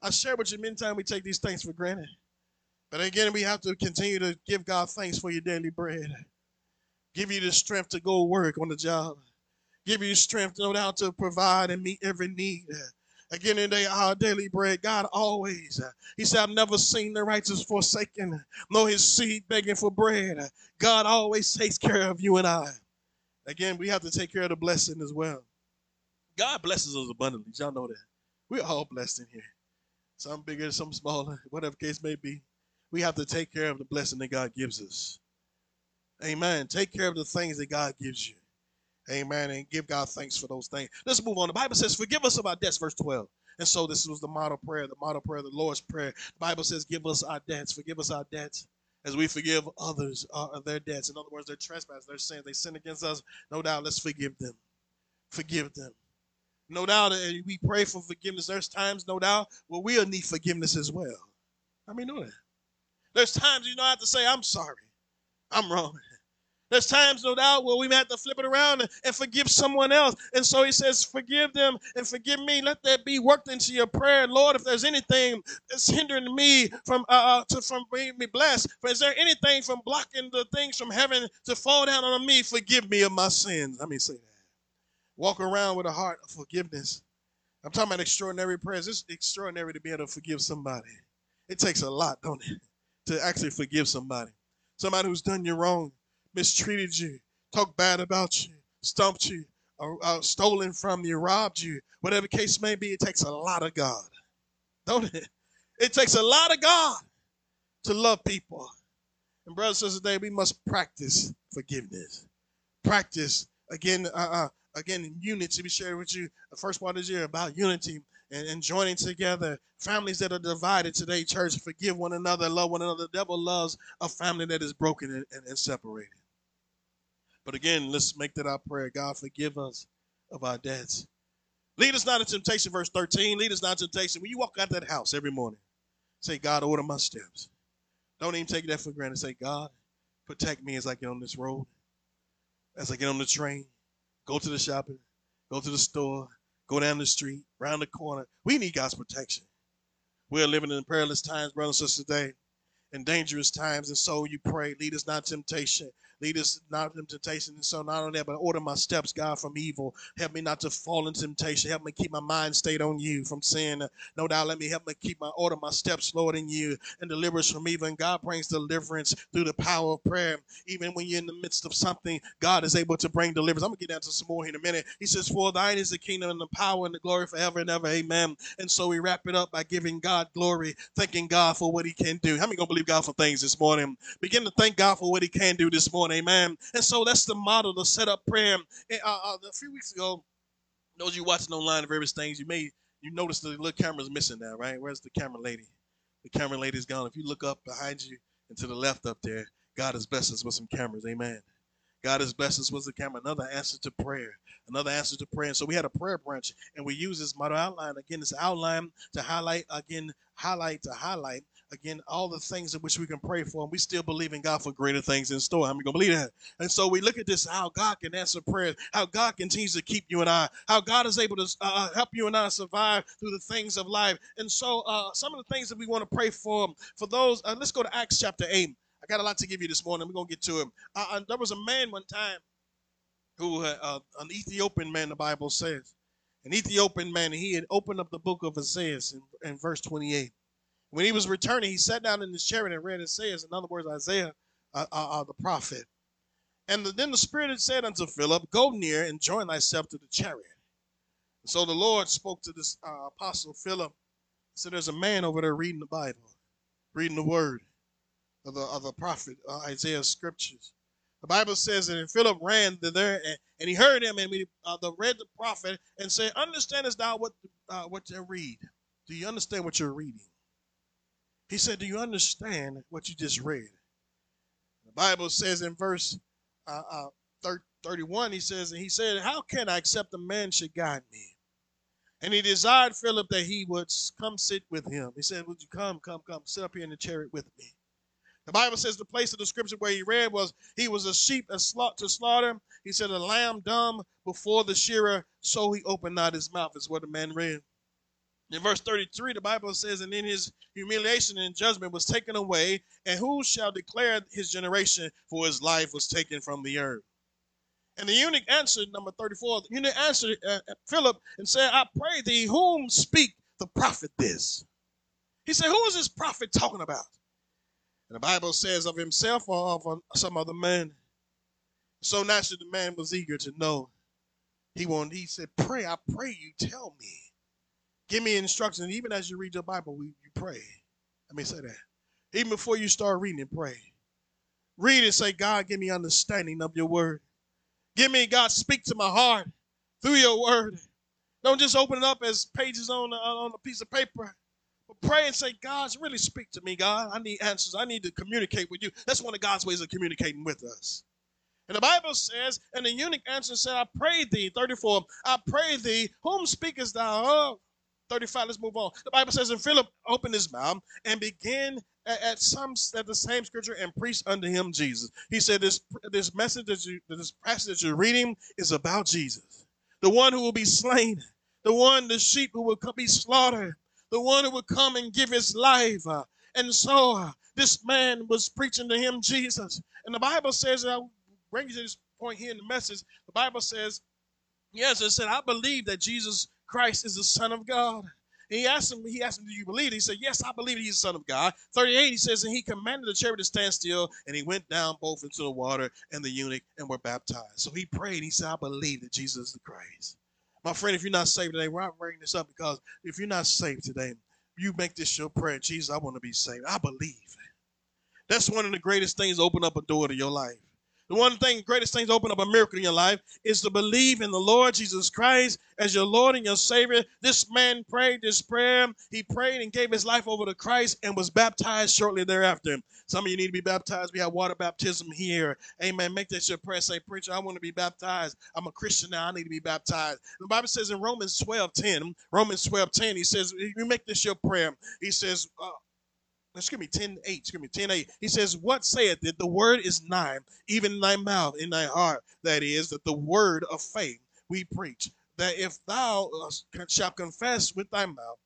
I share with you many times we take these things for granted. But again, we have to continue to give God thanks for your daily bread. Give you the strength to go work on the job. Give you strength, no doubt, to provide and meet every need. Again, in day, our daily bread, God always, He said, I've never seen the righteous forsaken, nor his seed begging for bread. God always takes care of you and I. Again, we have to take care of the blessing as well. God blesses us abundantly. Y'all know that. We're all blessed in here. Some bigger, some smaller, whatever case may be. We have to take care of the blessing that God gives us. Amen. Take care of the things that God gives you. Amen. And give God thanks for those things. Let's move on. The Bible says, Forgive us of our debts, verse 12. And so this was the model prayer, the model prayer, the Lord's Prayer. The Bible says, Give us our debts, forgive us our debts as we forgive others uh, their debts. In other words, their trespass, their sins, they sin against us. No doubt, let's forgive them. Forgive them. No doubt, and we pray for forgiveness. There's times, no doubt, where we'll need forgiveness as well. I mean, know that. There's times you don't have to say, I'm sorry. I'm wrong. There's times, no doubt, where we have to flip it around and, forgive someone else. And so he says, Forgive them and forgive me. Let that be worked into your prayer. Lord, if there's anything that's hindering me from uh, uh to, from being blessed, is there anything from blocking the things from heaven to fall down on me? Forgive me of my sins. Let me say that. Walk around with a heart of forgiveness. I'm talking about extraordinary prayers. It's extraordinary to be able to forgive somebody. It takes a lot, don't it, to actually forgive somebody. Somebody who's done you wrong mistreated you, talked bad about you, stumped you, or, uh, stolen from you, robbed you, whatever case may be, it takes a lot of God. Don't it? It takes a lot of God to love people. And brothers and sisters, today we must practice forgiveness. Practice again, uh, uh, again, unity. We shared with you the first part of the year about unity and, and joining together. Families that are divided today, church, forgive one another, love one another. The devil loves a family that is broken and, and, and separated. But again, let's make that our prayer. God, forgive us of our debts. Lead us not into temptation, verse 13. Lead us not into temptation. When you walk out of that house every morning, say, God, order my steps. Don't even take that for granted. Say, God, protect me as I get on this road, as I get on the train, go to the shopping, go to the store, go down the street, round the corner. We need God's protection. We're living in perilous times, brothers and sisters, today, in dangerous times. And so you pray, lead us not temptation, Lead us not into temptation. And so not only that, but order my steps, God, from evil. Help me not to fall into temptation. Help me keep my mind stayed on you from sin. No doubt, let me help me keep my order my steps, Lord, in you, and deliver us from evil. And God brings deliverance through the power of prayer. Even when you're in the midst of something, God is able to bring deliverance. I'm gonna get down to some more here in a minute. He says, For thine is the kingdom and the power and the glory forever and ever. Amen. And so we wrap it up by giving God glory, thanking God for what he can do. How many gonna believe God for things this morning? Begin to thank God for what he can do this morning. Amen. And so that's the model to set up prayer. And, uh, uh, a few weeks ago, those you watching online various things, you may you notice the little camera's missing now, right? Where's the camera lady? The camera lady's gone. If you look up behind you and to the left up there, God has blessed us with some cameras. Amen. God has blessed us with the camera. Another answer to prayer. Another answer to prayer. And so we had a prayer branch, and we use this model outline again. This outline to highlight again, highlight to highlight again, all the things in which we can pray for, and we still believe in God for greater things in store. How many gonna believe that? And so we look at this, how God can answer prayers, how God continues to keep you and I, how God is able to uh, uh, help you and I survive through the things of life. And so uh, some of the things that we want to pray for, for those, uh, let's go to Acts chapter 8. I got a lot to give you this morning. We're gonna get to him. Uh, uh, there was a man one time who, an Ethiopian man, the Bible says, an Ethiopian man, he had opened up the book of Isaiah in, in verse 28. When he was returning, he sat down in his chariot and read Isaiah, in other words, Isaiah, uh, uh, uh, the prophet. And the, then the Spirit said unto Philip, Go near and join thyself to the chariot. And so the Lord spoke to this uh, apostle Philip. He said, There's a man over there reading the Bible, reading the word of the, of the prophet uh, Isaiah's scriptures. The Bible says that Philip ran there and, and he heard him and we uh, the, read the prophet and said, Understandest thou what, uh, what you read? Do you understand what you're reading? He said, Do you understand what you just read? The Bible says in verse uh, uh, 31, he says, and he said, How can I accept a man should guide me? And he desired Philip that he would come sit with him. He said, Would you come, come, come, sit up here in the chariot with me? The Bible says the place of the scripture where he read was he was a sheep to slaughter. He said, A lamb dumb before the shearer, so he opened not his mouth, is what the man read. In verse 33, the Bible says, And in his humiliation and judgment was taken away, and who shall declare his generation, for his life was taken from the earth? And the eunuch answered, number 34, the eunuch answered uh, uh, Philip and said, I pray thee, whom speak the prophet this? He said, Who is this prophet talking about? And the Bible says of himself or of uh, some other man. So naturally, the man was eager to know. He wanted, he said, Pray, I pray you tell me Give me instructions. Even as you read your Bible, you pray. Let me say that. Even before you start reading, pray. Read and say, God, give me understanding of your word. Give me, God, speak to my heart through your word. Don't just open it up as pages on, on a piece of paper. But pray and say, God, really speak to me, God. I need answers. I need to communicate with you. That's one of God's ways of communicating with us. And the Bible says, and the eunuch answered and said, I pray thee, 34, I pray thee, whom speakest thou of? 35, let's move on. The Bible says, And Philip opened his mouth and began at, some at the same scripture and preached unto him Jesus. He said this this message that you this passage that you're reading is about Jesus, the one who will be slain, the one the sheep who will be slaughtered, the one who will come and give his life. Uh, and so uh, this man was preaching to him Jesus, and the Bible says, I'll bring you to this point here in the message. The Bible says, yes, it said, I believe that Jesus Christ is the Son of God. And he asked him, he asked him, Do you believe? He said, Yes, I believe he's the Son of God. 38, he says, And he commanded the chariot to stand still, and he went down both into the water and the eunuch and were baptized. So he prayed, he said, I believe that Jesus is the Christ. My friend, if you're not saved today, we're not bringing this up because if you're not saved today, you make this your prayer. Jesus, I want to be saved. I believe. That's one of the greatest things open up a door to your life. The one thing, greatest thing to open up a miracle in your life is to believe in the Lord Jesus Christ as your Lord and your Savior. This man prayed this prayer. He prayed and gave his life over to Christ and was baptized shortly thereafter. Some of you need to be baptized. We have water baptism here. Amen. Make that your prayer. Say, Preacher, I want to be baptized. I'm a Christian now. I need to be baptized. The Bible says in Romans 12 10, Romans 12 10, he says, You make this your prayer. He says, uh, excuse me, 10 8, excuse me, 10 8. He says, What saith it? The word is nigh, even in thy mouth, in thy heart. That is, that the word of faith we preach. That if thou uh, shalt confess with thy mouth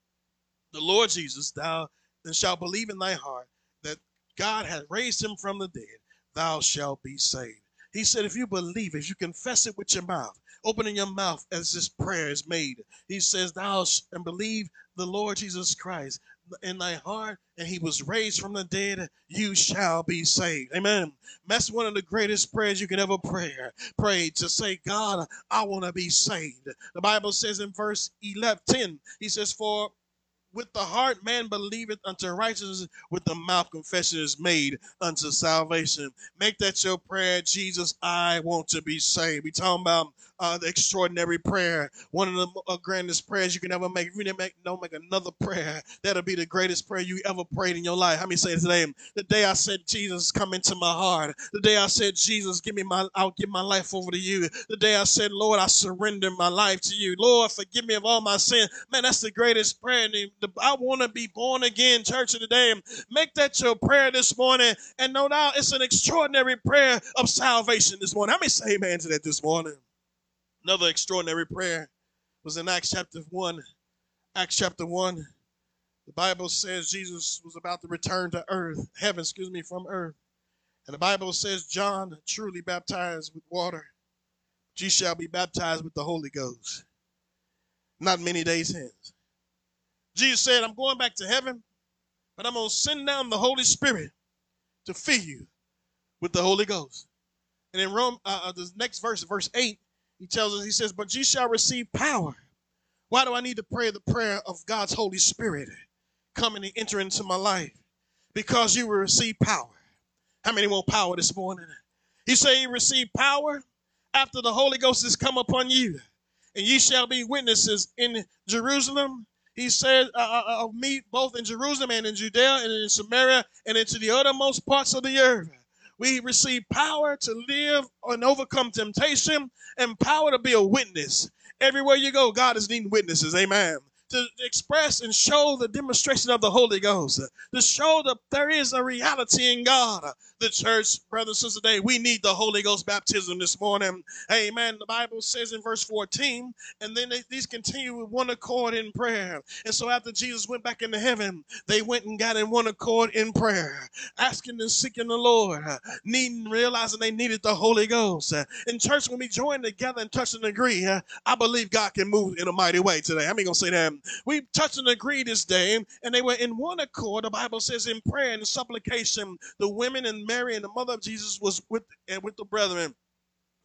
the Lord Jesus, thou then shalt believe in thy heart that God hath raised him from the dead, thou shalt be saved. He said, if you believe, if you confess it with your mouth, opening your mouth as this prayer is made, he says, thou and believe the Lord Jesus Christ, in thy heart and he was raised from the dead, you shall be saved. Amen. That's one of the greatest prayers you can ever pray. Pray to say, God, I want to be saved. The Bible says in verse 11, 10, he says, For with the heart man believeth unto righteousness, with the mouth confession is made unto salvation. Make that your prayer, Jesus. I want to be saved. We talking about uh, the extraordinary prayer, one of the uh, grandest prayers you can ever make. If you didn't make, don't make another prayer, that'll be the greatest prayer you ever prayed in your life. How many say today? The day I said, Jesus, come into my heart. The day I said, Jesus, give me my, I'll give my life over to you. The day I said, Lord, I surrender my life to you. Lord, forgive me of all my sin. Man, that's the greatest prayer. I want to be born again, church of today. Make that your prayer this morning. And no doubt it's an extraordinary prayer of salvation this morning. How many say amen to that this morning? Another extraordinary prayer was in Acts chapter 1. Acts chapter 1. The Bible says Jesus was about to return to earth, heaven, excuse me, from earth. And the Bible says John truly baptized with water. Ye shall be baptized with the Holy Ghost. Not many days hence. Jesus said, I'm going back to heaven, but I'm going to send down the Holy Spirit to fill you with the Holy Ghost. And in Rome, uh, uh the next verse, verse 8, he tells us, he says, But ye shall receive power. Why do I need to pray the prayer of God's Holy Spirit coming and enter into my life? Because you will receive power. How many want power this morning? He said, You receive power after the Holy Ghost has come upon you, and ye shall be witnesses in Jerusalem. He said, uh, uh, of me both in Jerusalem and in Judea and in Samaria and into the uttermost parts of the earth. We receive power to live and overcome temptation and power to be a witness. Everywhere you go, God is needing witnesses. Amen to express and show the demonstration of the Holy Ghost, to show that there is a reality in God. The church, brothers and sisters, today, we need the Holy Ghost baptism this morning. Amen. The Bible says in verse 14, and then they, these continue with one accord in prayer. And so after Jesus went back into heaven, they went and got in one accord in prayer, asking and seeking the Lord, needing, realizing they needed the Holy Ghost. In church, when we join together and touch and agree, I believe God can move in a mighty way today. How many gonna say that? We touched and agreed this day, and they were in one accord. The Bible says in prayer and supplication, the women and Mary and the mother of Jesus was with and with the brethren.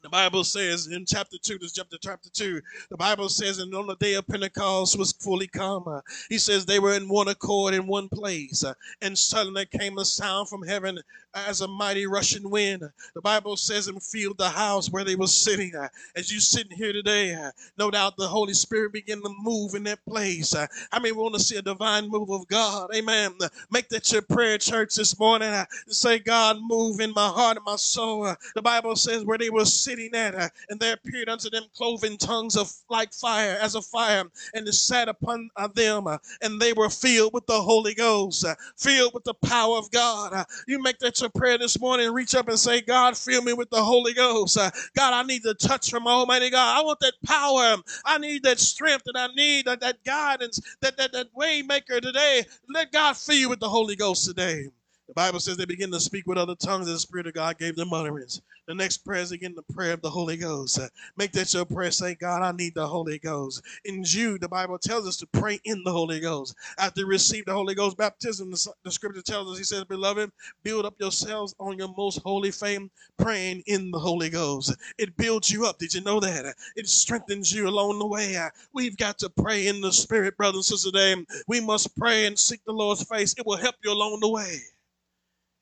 The Bible says in chapter 2, this chapter, chapter 2, the Bible says, and on the day of Pentecost was fully come. He says they were in one accord in one place. And suddenly came a sound from heaven as a mighty rushing wind. The Bible says and filled the house where they were sitting. As you sitting here today, no doubt the Holy Spirit began to move in that place. I mean, we want to see a divine move of God. Amen. Make that your prayer, church, this morning. Say, God, move in my heart and my soul. The Bible says where they were sitting and there appeared unto them cloven tongues of like fire, as a fire, and it sat upon uh, them, uh, and they were filled with the Holy Ghost, uh, filled with the power of God. You make that your prayer this morning. Reach up and say, God, fill me with the Holy Ghost. God, I need the touch from Almighty God. I want that power. I need that strength, and I need that, that guidance, that that that way maker today. Let God fill you with the Holy Ghost today. The Bible says they begin to speak with other tongues as the Spirit of God gave them utterance. The next prayer is again the prayer of the Holy Ghost. Uh, make that your prayer. Say, God, I need the Holy Ghost. In Jude, the Bible tells us to pray in the Holy Ghost. After you receive the Holy Ghost baptism, the, scripture tells us, he says, Beloved, build up yourselves on your most holy faith, praying in the Holy Ghost. It builds you up. Did you know that? It strengthens you along the way. Uh, we've got to pray in the Spirit, brothers and sisters. We must pray and seek the Lord's face. It will help you along the way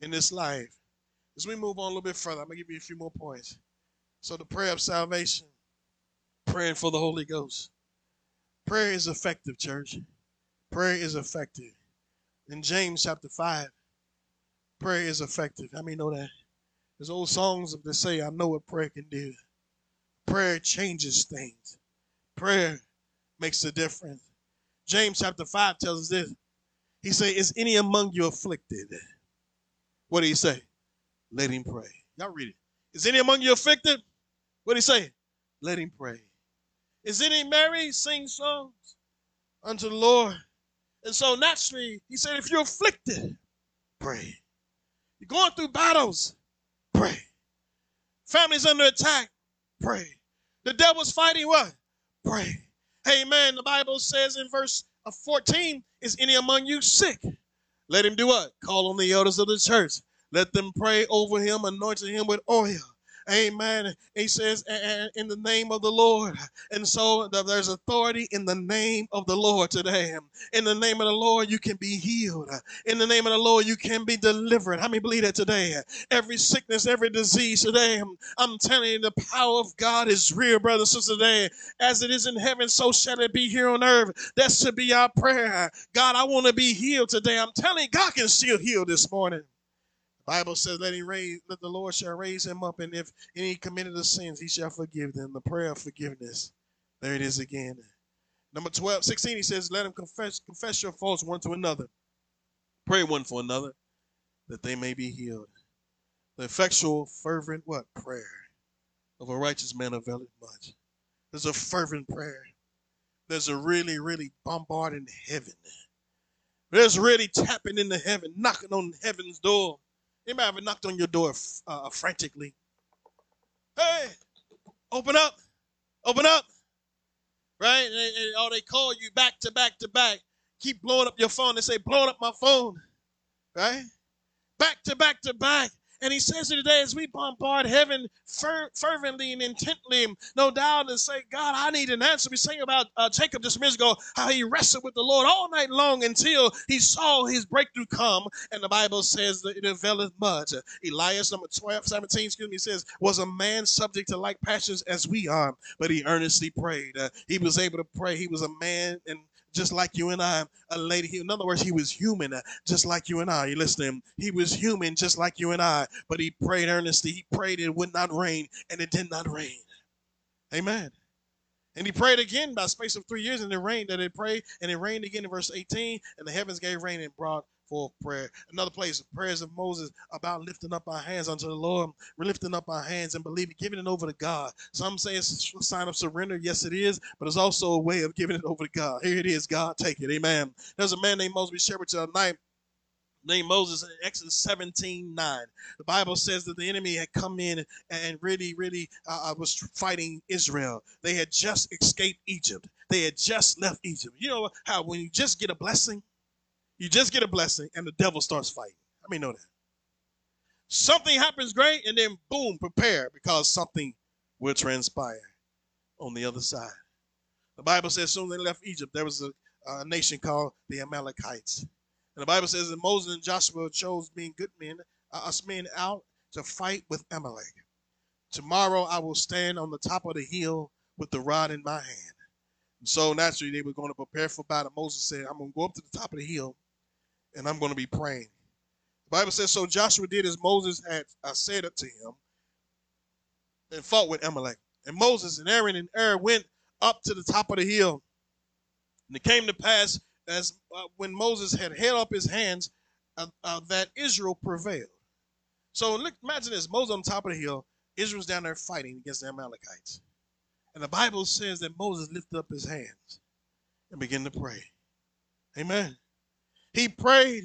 in this life. As we move on a little bit further, I'm going to give you a few more points. So, the prayer of salvation, praying for the Holy Ghost. Prayer is effective, church. Prayer is effective. In James chapter 5, prayer is effective. How many know that? There's old songs that say, I know what prayer can do. Prayer changes things. Prayer makes a difference. James chapter 5 tells us this. He said, Is any among you afflicted? What do he say? Let him pray. Y'all read it. Is any among you afflicted? What do he say? Let him pray. Is any merry? Sing songs unto the Lord. And so naturally, he said, if you're afflicted, pray. You're going through battles, pray. Family's under attack, pray. The devil's fighting what? Pray. Amen. The Bible says in verse 14, is any among you sick? Let him do what? Call on the elders of the church. Let them pray over him, anointing him with oil. Amen. He says, in the name of the Lord. And so there's authority in the name of the Lord today. In the name of the Lord, you can be healed. In the name of the Lord, you can be delivered. How many believe that today? Every sickness, every disease today, I'm telling you, the power of God is real, brothers and sisters, today. As it is in heaven, so shall it be here on earth. That should be our prayer. God, I want to be healed today. I'm telling you, God can still heal this morning. Bible says, "Let him raise, let the Lord shall raise him up, and if any committed the sins, he shall forgive them." The prayer of forgiveness. There it is again. Number 12, 16, he says, "Let him confess, confess your faults one to another, pray one for another, that they may be healed." The effectual, fervent what prayer of a righteous man availeth much. There's a fervent prayer. There's a really, really bombarding heaven. There's really tapping into heaven, knocking on heaven's door Anybody ever knocked on your door uh, frantically? Hey, open up, open up, right? And, and, or they call you back to back to back. Keep blowing up your phone. They say, blowing up my phone, right? Back to back to back. And he says today as we bombard heaven fer- fervently and intently, no doubt, and say, God, I need an answer. We sang about uh, Jacob just a minute ago, how he wrestled with the Lord all night long until he saw his breakthrough come. And the Bible says that it availeth much. Elias, number 12, 17, excuse me, says, was a man subject to like passions as we are, but he earnestly prayed. Uh, he was able to pray. He was a man and just like you and I, a lady. In other words, he was human, uh, just like you and I. You listen, he was human, just like you and I. But he prayed earnestly. He prayed it would not rain, and it did not rain. Amen. And he prayed again by space of three years, and it rained. And it prayed, and it rained again in verse 18. And the heavens gave rain and brought for prayer. Another place, prayers of Moses about lifting up our hands unto the Lord. We're lifting up our hands and believing, giving it over to God. Some say it's a sign of surrender. Yes, it is, but it's also a way of giving it over to God. Here it is, God, take it. Amen. There's a man named Moses we shared with you tonight named Moses in Exodus 17 9. The Bible says that the enemy had come in and really, really uh, uh, was fighting Israel. They had just escaped Egypt, they had just left Egypt. You know how when you just get a blessing, you just get a blessing and the devil starts fighting. Let me know that. Something happens great and then boom, prepare because something will transpire on the other side. The Bible says soon they left Egypt, there was a, a nation called the Amalekites. And the Bible says that Moses and Joshua chose being good men, uh, us men out to fight with Amalek. Tomorrow I will stand on the top of the hill with the rod in my hand. And so naturally they were going to prepare for battle. Moses said, I'm going to go up to the top of the hill and I'm going to be praying. The Bible says, So Joshua did as Moses had uh, said unto him. and fought with Amalek. And Moses and Aaron and Aaron went up to the top of the hill. And it came to pass as uh, when Moses had held up his hands uh, uh, that Israel prevailed. So look, imagine this: Moses on top of the hill, Israel's down there fighting against the Amalekites, and the Bible says that Moses lifted up his hands and began to pray. Amen. He prayed.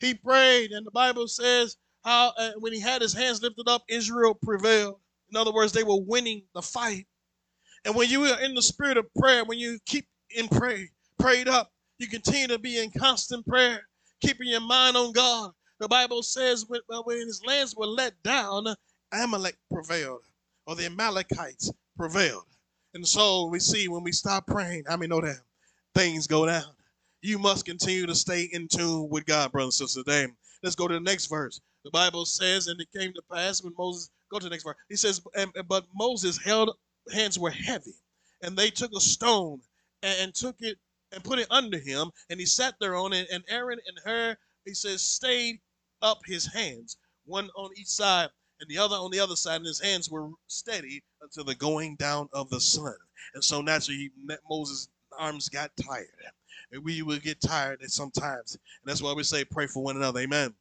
He prayed, and the Bible says how uh, when he had his hands lifted up, Israel prevailed. In other words, they were winning the fight. And when you are in the spirit of prayer, when you keep in prayer, prayed up, you continue to be in constant prayer, keeping your mind on God. The Bible says when, when his lands were let down, Amalek prevailed, or the Amalekites prevailed. And so we see when we stop praying, I mean, know that things go down? You must continue to stay in tune with God, brothers and sisters. Today, let's go to the next verse. The Bible says, and it came to pass when Moses, go to the next verse. He says, but Moses held hands were heavy, and they took a stone and, and took it and put it under him, and he sat there on it. And Aaron and her, he says, stayed up his hands, one on each side and the other on the other side, and his hands were steady until the going down of the sun. And so naturally, Moses' arms got tired. And we will get tired at sometimes. And that's why we say, pray for one another. Amen.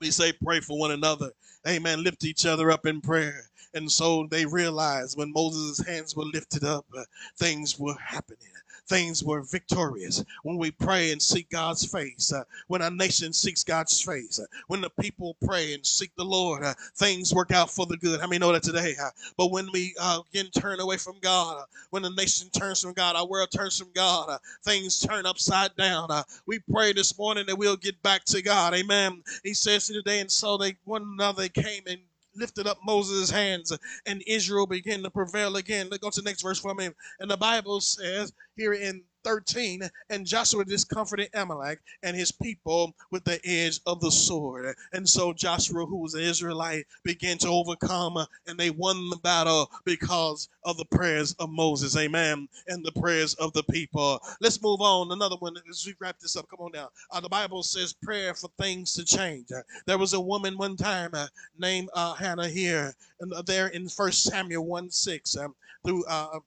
We say, pray for one another. Amen. Lift each other up in prayer. And so they realized when Moses' hands were lifted up, uh, things were happening things were victorious. When we pray and seek God's face, uh, when a nation seeks God's face, uh, when the people pray and seek the Lord, uh, things work out for the good. How many know that today? Uh, but when we uh, again turn away from God, uh, when the nation turns from God, our world turns from God, things turn upside down. we pray this morning that we'll get back to God. Amen. He says today, and so they one another came and lifted up Moses' hands and Israel began to prevail again. Let's go to the next verse for me. And the Bible says here in 13, and Joshua discomforted Amalek and his people with the edge of the sword. And so Joshua, who was an Israelite, began to overcome and they won the battle because of the prayers of Moses. Amen. And the prayers of the people. Let's move on. Another one as we wrap this up. Come on down. Uh, the Bible says prayer for things to change. There was a woman one time uh, named uh, Hannah here, and uh, there in First Samuel 1 6 um, through uh,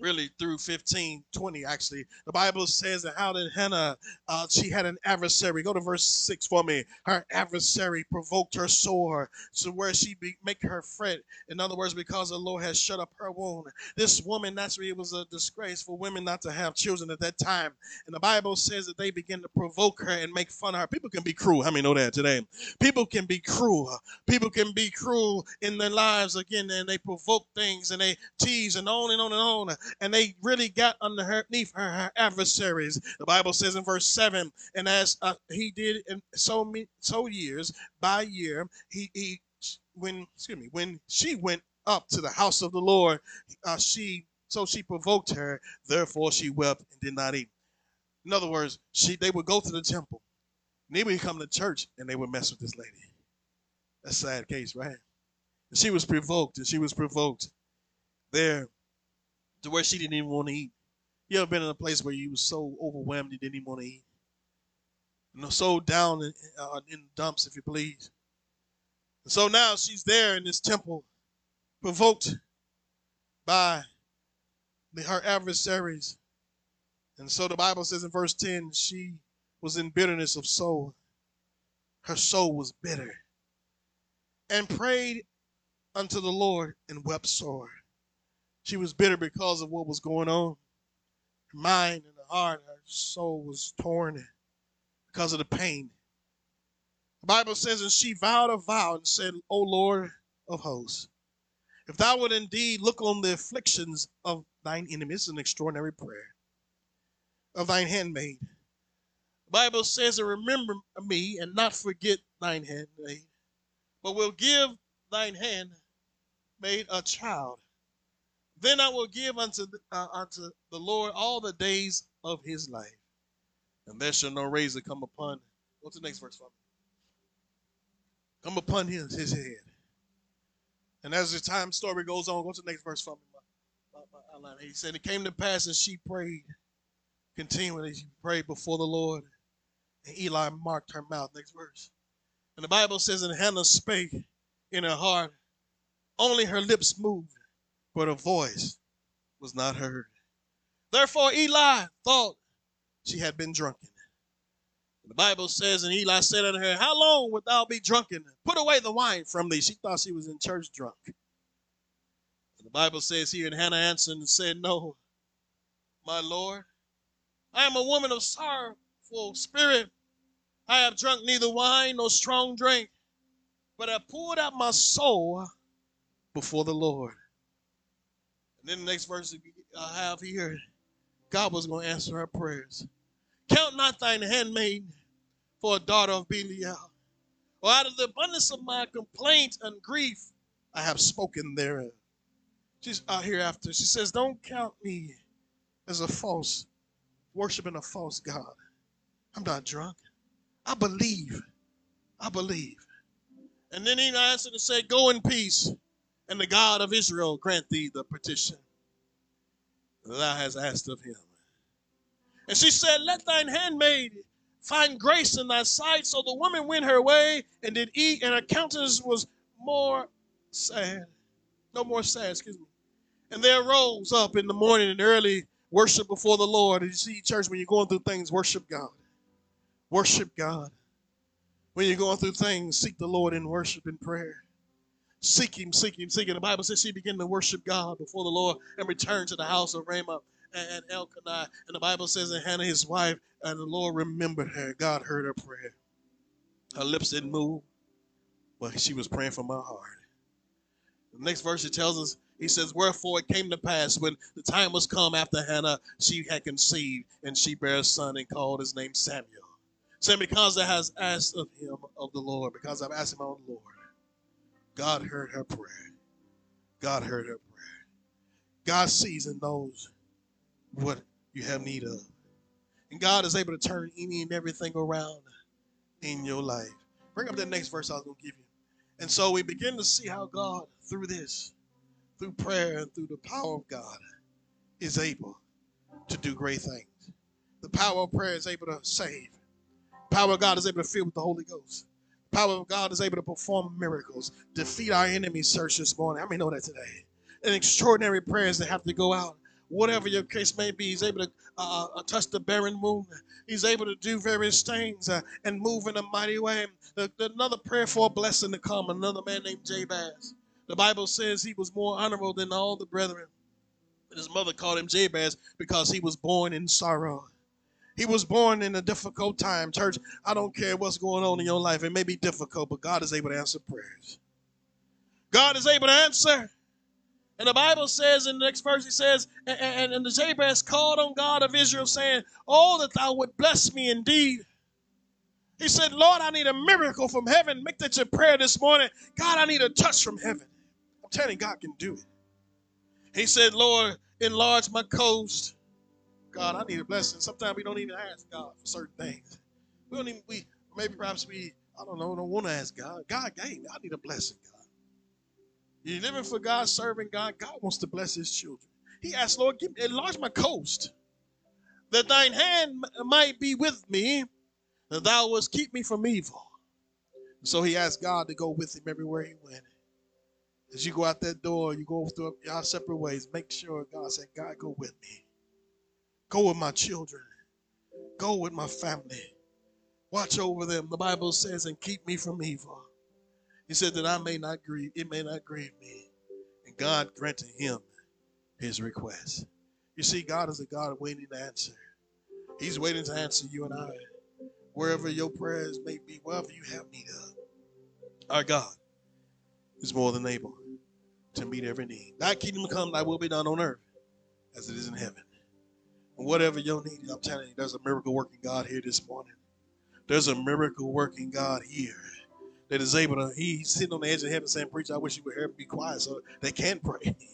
really through 15, 20 actually. The Bible says that how did Hannah, uh, she had an adversary. Go to verse 6 for me. Her adversary provoked her sore to where she be, make her fret. In other words, because the Lord has shut up her womb. This woman, naturally, it was a disgrace for women not to have children at that time. And the Bible says that they begin to provoke her and make fun of her. People can be cruel. How many know that today? People can be cruel. People can be cruel in their lives again, and they provoke things and they tease and on and on and on and they really got underneath her, her adversaries. The Bible says in verse 7 and as uh, he did in so many so years by year, he, he when excuse me, when she went up to the house of the Lord, uh, she so she provoked her, therefore she wept and did not eat. In other words, she they would go to the temple, and they would come to church and they would mess with this lady. That's a sad case, right? And she was provoked, and she was provoked there to where she didn't even want to eat. You ever been in a place where you was so overwhelmed you didn't even want to eat? Know, so down in, uh, in dumps, if you please. And so now she's there in this temple, provoked by the, her adversaries. And so the Bible says in verse 10, she was in bitterness of soul. Her soul was bitter. And prayed unto the Lord and wept sore. She was bitter because of what was going on. Her mind and her heart, her soul was torn because of the pain. The Bible says, and she vowed a vow and said, O Lord of hosts, if thou would indeed look on the afflictions of thine enemies, an extraordinary prayer, of thine handmaid. The Bible says, and remember me and not forget thine handmaid, but will give thine handmaid a child then I will give unto the, uh, unto the Lord all the days of his life, and there shall no razor come upon. To the next verse. Come upon his, his head. And as the time story goes on, go to the next verse for me. My, my, my he said, It came to pass as she prayed, continually she prayed before the Lord, and Eli marked her mouth. Next verse. And the Bible says, And Hannah spake in her heart, Only her lips moved, but her voice was not heard. Therefore, Eli thought she had been drunken. The Bible says, and Eli said unto her, How long wilt thou be drunken? Put away the wine from thee. She thought she was in church drunk. And the Bible says here, and Hannah answered and said, No, my Lord, I am a woman of sorrowful spirit. I have drunk neither wine nor strong drink, but I poured out my soul before the Lord. And then the next verse I uh, have here, God was going to answer her prayers. Count not thine handmaid for a daughter of Belial. Or out of the abundance of my complaint and grief, I have spoken therein. She's out here after. She says, Don't count me as a false, worshiping a false God. I'm not drunk. I believe. I believe. And then he answered and said, Go in peace, and the God of Israel grant thee the petition that thou hast asked of him. And she said, Let thine handmaid find grace in thy sight. So the woman went her way and did eat, and her countenance was more sad. No more sad, excuse me. And there rose up in the morning and early worship before the Lord. And you see, church, when you're going through things, worship God. Worship God. When you're going through things, seek the Lord in worship and prayer. Seek Him, seek Him, seek Him. The Bible says she began to worship God before the Lord and returned to the house of Ramah and Elkanah. And the Bible says that Hannah, his wife, and the Lord remembered her. God heard her prayer. Her lips didn't move, but she was praying from her heart. The next verse it tells us, he says, Wherefore it came to pass when the time was come after Hannah, she had conceived, and she bare a son and called his name Samuel. Saying, Because I has asked of him of the Lord, because I've asked him of the Lord. God heard her prayer. God heard her prayer. God sees and knows what you have need of. And God is able to turn any and everything around in your life. Bring up that next verse I was going to give you. And so we begin to see how God, through this, through prayer and through the power of God, is able to do great things. The power of prayer is able to save. The power of God is able to fill with the Holy Ghost. Power of God is able to perform miracles, defeat our enemies, search this morning. How many know that today? And extraordinary prayers that have to go out whatever your case may be. He's able to uh, uh, touch the barren womb. He's able to do various things uh, and move in a mighty way. The, the, another prayer for a blessing to come. Another man named Jabez. The Bible says he was more honorable than all the brethren. His mother called him Jabez because he was born in sorrow. He was born in a difficult time. Church, I don't care what's going on in your life. It may be difficult, but God is able to answer prayers. God is able to answer. And the Bible says in the next verse, he says, and, and, and the Jabez called on God of Israel, saying, Oh, that thou would bless me indeed. He said, Lord, I need a miracle from heaven. Make that your prayer this morning. God, I need a touch from heaven. I'm telling you, God can do it. He said, Lord, enlarge my coast. God, I need a blessing. Sometimes we don't even ask God for certain things. We don't even, we maybe perhaps we, I don't know, don't want to ask God. God, hey, I need a blessing, God. You're living for God, serving God. God wants to bless his children. He asked, Lord, give, me, enlarge my coast, that thine hand might be with me, that thou wouldst keep me from evil. So he asked God to go with him everywhere he went. As you go out that door, you go through your separate ways. Make sure God said, God, go with me. Go with my children. Go with my family. Watch over them. The Bible says, and keep me from evil. He said that I may not grieve, it may not grieve me. And God granted him his request. You see, God is a God waiting to answer. He's waiting to answer you and I. Wherever your prayers may be, wherever you have need of. Our God is more than able to meet every need. Thy kingdom come, thy will be done on earth as it is in heaven. Whatever your need I'm telling you, there's a miracle working God here this morning. There's a miracle working God here that is able to, he's sitting on the edge of heaven saying, Preacher, I wish you would hear me be quiet so they can pray.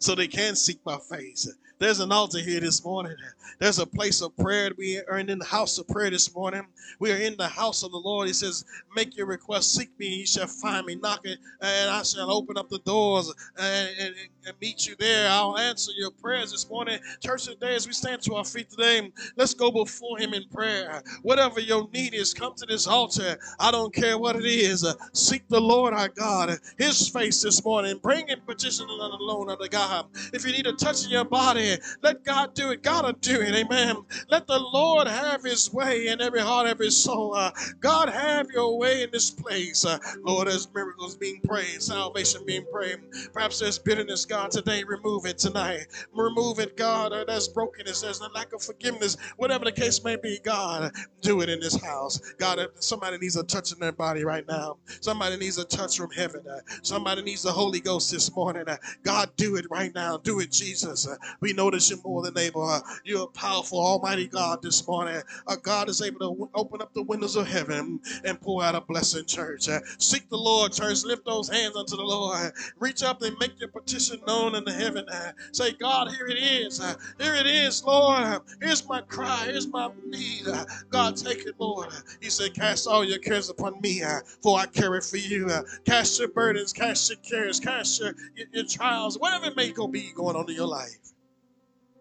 So they can seek my face. There's an altar here this morning. There's a place of prayer. We are in the house of prayer this morning. We are in the house of the Lord. He says, Make your request, seek me, and you shall find me knocking, and I shall open up the doors and, and, and meet you there. I'll answer your prayers this morning. Church today, as we stand to our feet today, let's go before Him in prayer. Whatever your need is, come to this altar. I don't care what it is. Seek the Lord our God, His face this morning. Bring in petition alone unto God. If you need a touch in your body, let God do it. God will do it. Amen. Let the Lord have his way in every heart, every soul. Uh, God, have your way in this place. Uh, Lord, there's miracles being prayed, salvation being prayed. Perhaps there's bitterness, God, today. Remove it tonight. Remove it, God. Uh, there's brokenness. There's a lack of forgiveness. Whatever the case may be, God, do it in this house. God, somebody needs a touch in their body right now. Somebody needs a touch from heaven. Uh, somebody needs the Holy Ghost this morning. Uh, God, do it right now. Do it, Jesus. Uh, we notice you're more than able. Uh, you're a powerful, almighty God this morning. Uh, God is able to open up the windows of heaven and pour out a blessing, church. Uh, seek the Lord, church. Lift those hands unto the Lord. Reach up and make your petition known in the heaven. Uh, say, God, here it is. Uh, here it is, Lord. Here's my cry. Here's my need. Uh, God, take it, Lord. He said, Cast all your cares upon me, uh, for I care it for you. Uh, cast your burdens, cast your cares, cast your, your, your trials, whatever it may go be going on in your life.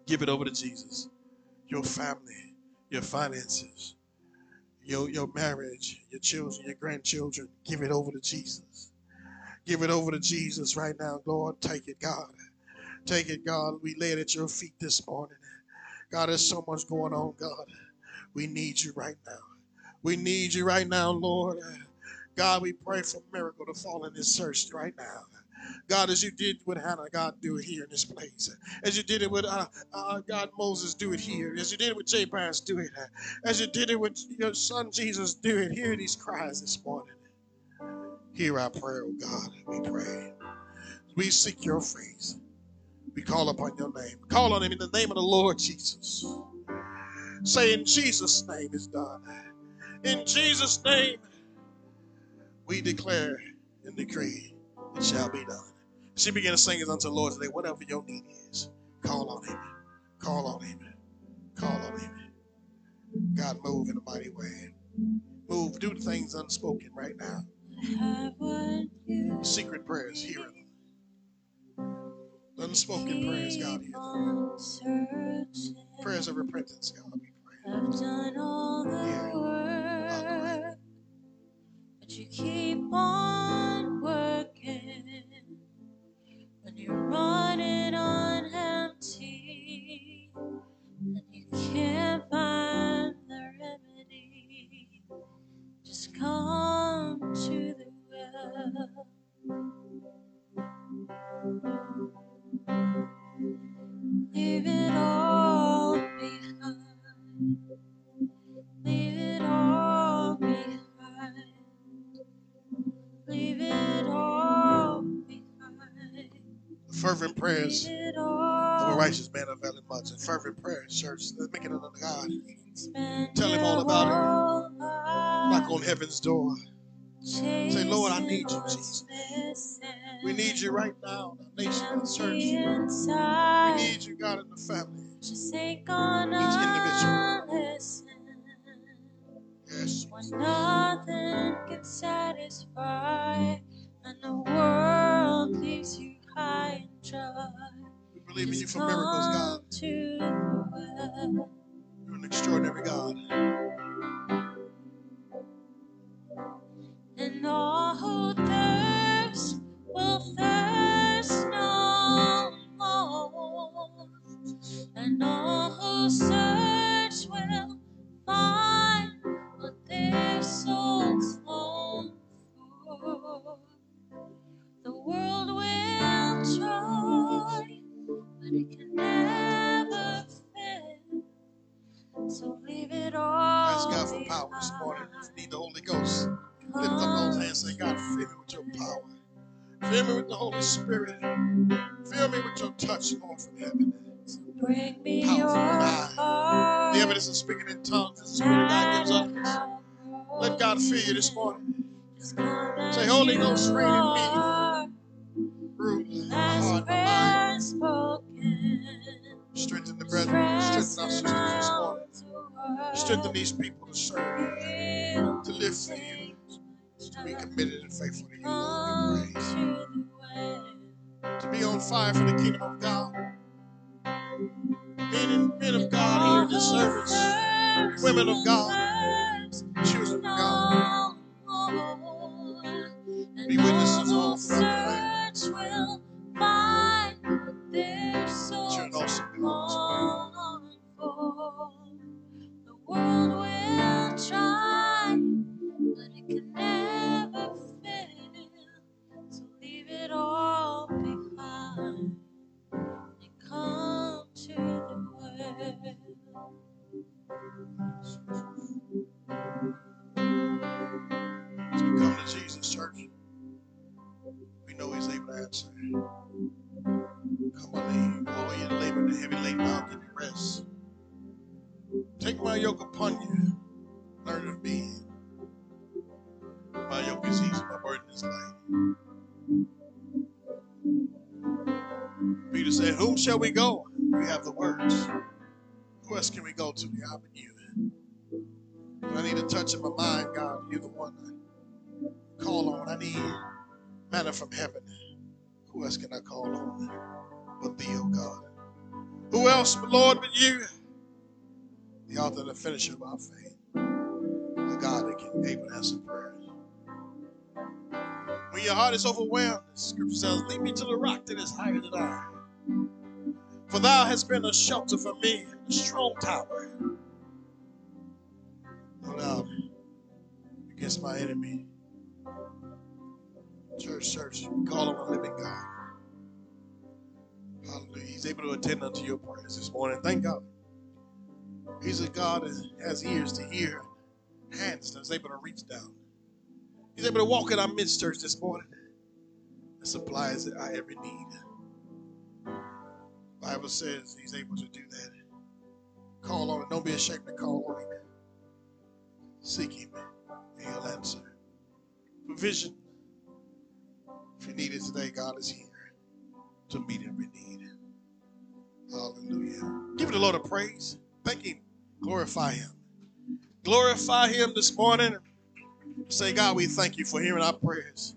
Give it over to Jesus. Your family, your finances, your, your marriage, your children, your grandchildren. Give it over to Jesus. Give it over to Jesus right now, Lord. Take it, God. Take it, God. We lay it at your feet this morning. God, there's so much going on, God. We need you right now. We need you right now, Lord. God, we pray for miracle to fall in this church right now. God, as you did with Hannah, God, do it here in this place. As you did it with uh, uh, God Moses, do it here. As you did it with Jabez, do it. As you did it with your son Jesus, do it. Hear these cries this morning. Hear our prayer, oh God, we pray. We seek your face. We call upon your name. Call on him in the name of the Lord Jesus. Say, in Jesus' name is done. In Jesus' name, we declare and decree it shall be done. She began to sing it unto the Lord today. Whatever your need is, call on him. Call on him. Call on him. God, move in a mighty way. Move. Do the things unspoken right now. Have what you Secret prayers, hear them. Unspoken prayers, God, hear them. Prayers of repentance, God, we pray. I've done all the Yeah. You keep on working. When you're running on empty, and you can't find the remedy, just come to the well. Leave it all fervent prayers of a righteous man avail much. And fervent prayers, church, let's make it unto God. Tell him all about it. Knock on heaven's door. Say, Lord, I need you, Jesus. We need you right now in the nation, church. We need you, God, in the family. just ain't. Yes. When nothing can satisfy, Believe in you for miracles, God. come to the well. You're an extraordinary God. And all who thirst will thirst no more. And all power this morning. If you need the Holy Ghost, lift up those hands and say, God, fill me with your power. Fill me with the Holy Spirit. Fill me with your touch, Lord, from heaven. Bring me Powerful your God. The evidence of speaking in tongues the Spirit God gives us. Let God fill you this morning. Say, Holy Ghost, reign in me. Root my heart, my mind. Spoken. Strengthen our sisters this morning. Strengthen these people to serve you, to live for you, to be committed and faithful to you. Lord, we praise. To be on fire for the kingdom of God. Men and men of God here in this service, women of God, children of God, be witnesses of all throughout the land. Come to Jesus, church, we know He's able to answer. Come on, in. All you labor and heavy laden, I'll give you rest. Take my yoke upon you. Learn of me. My yoke is easy, my burden is light. Peter said, Whom shall we go? We have the words. Who else can we go to? Yeah, but you. I need a touch in my mind, God. You're the one I call on. I need manna from heaven. Who else can I call on but thee, oh God? Who else, Lord, but you? The author and the finisher of our faith. The God that can able to answer prayers. When your heart is overwhelmed, the scripture says, Lead me to the rock that is higher than I. For thou hast been a shelter for me, a strong tower. Doubt against my enemy. Church, church, we call on a living God. Hallelujah. He's able to attend unto your prayers this morning. Thank God. He's a God that has ears to hear, hands that's able to reach down. He's able to walk in our midst, church, this morning and supplies our every need. Bible says he's able to do that. Call on him. Don't be ashamed to call on him. Seek him, and he'll answer. Provision. If you need it today, God is here to meet every need. Hallelujah. Give it the Lord a praise. Thank him. Glorify him. Glorify him this morning. Say, God, we thank you for hearing our prayers,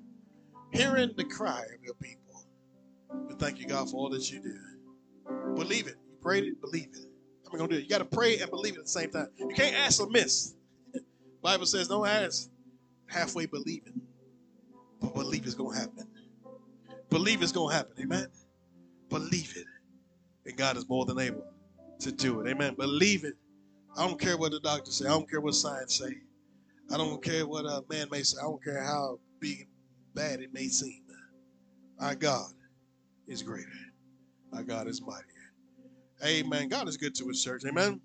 hearing the cry of your people. We thank you, God, for all that you do. Believe it. You prayed it, believe it. Am going to do it? You got to pray and believe it at the same time. You can't ask or miss. Bible says don't ask halfway believing, but believe it's going to happen. Believe it's going to happen. Amen. Believe it. And God is more than able to do it. Amen. Believe it. I don't care what the doctor say. I don't care what science say. I don't care what a man may say. I don't care how big bad it may seem. Our God is greater. Our God is mightier. Amen. God is good to his church. Amen.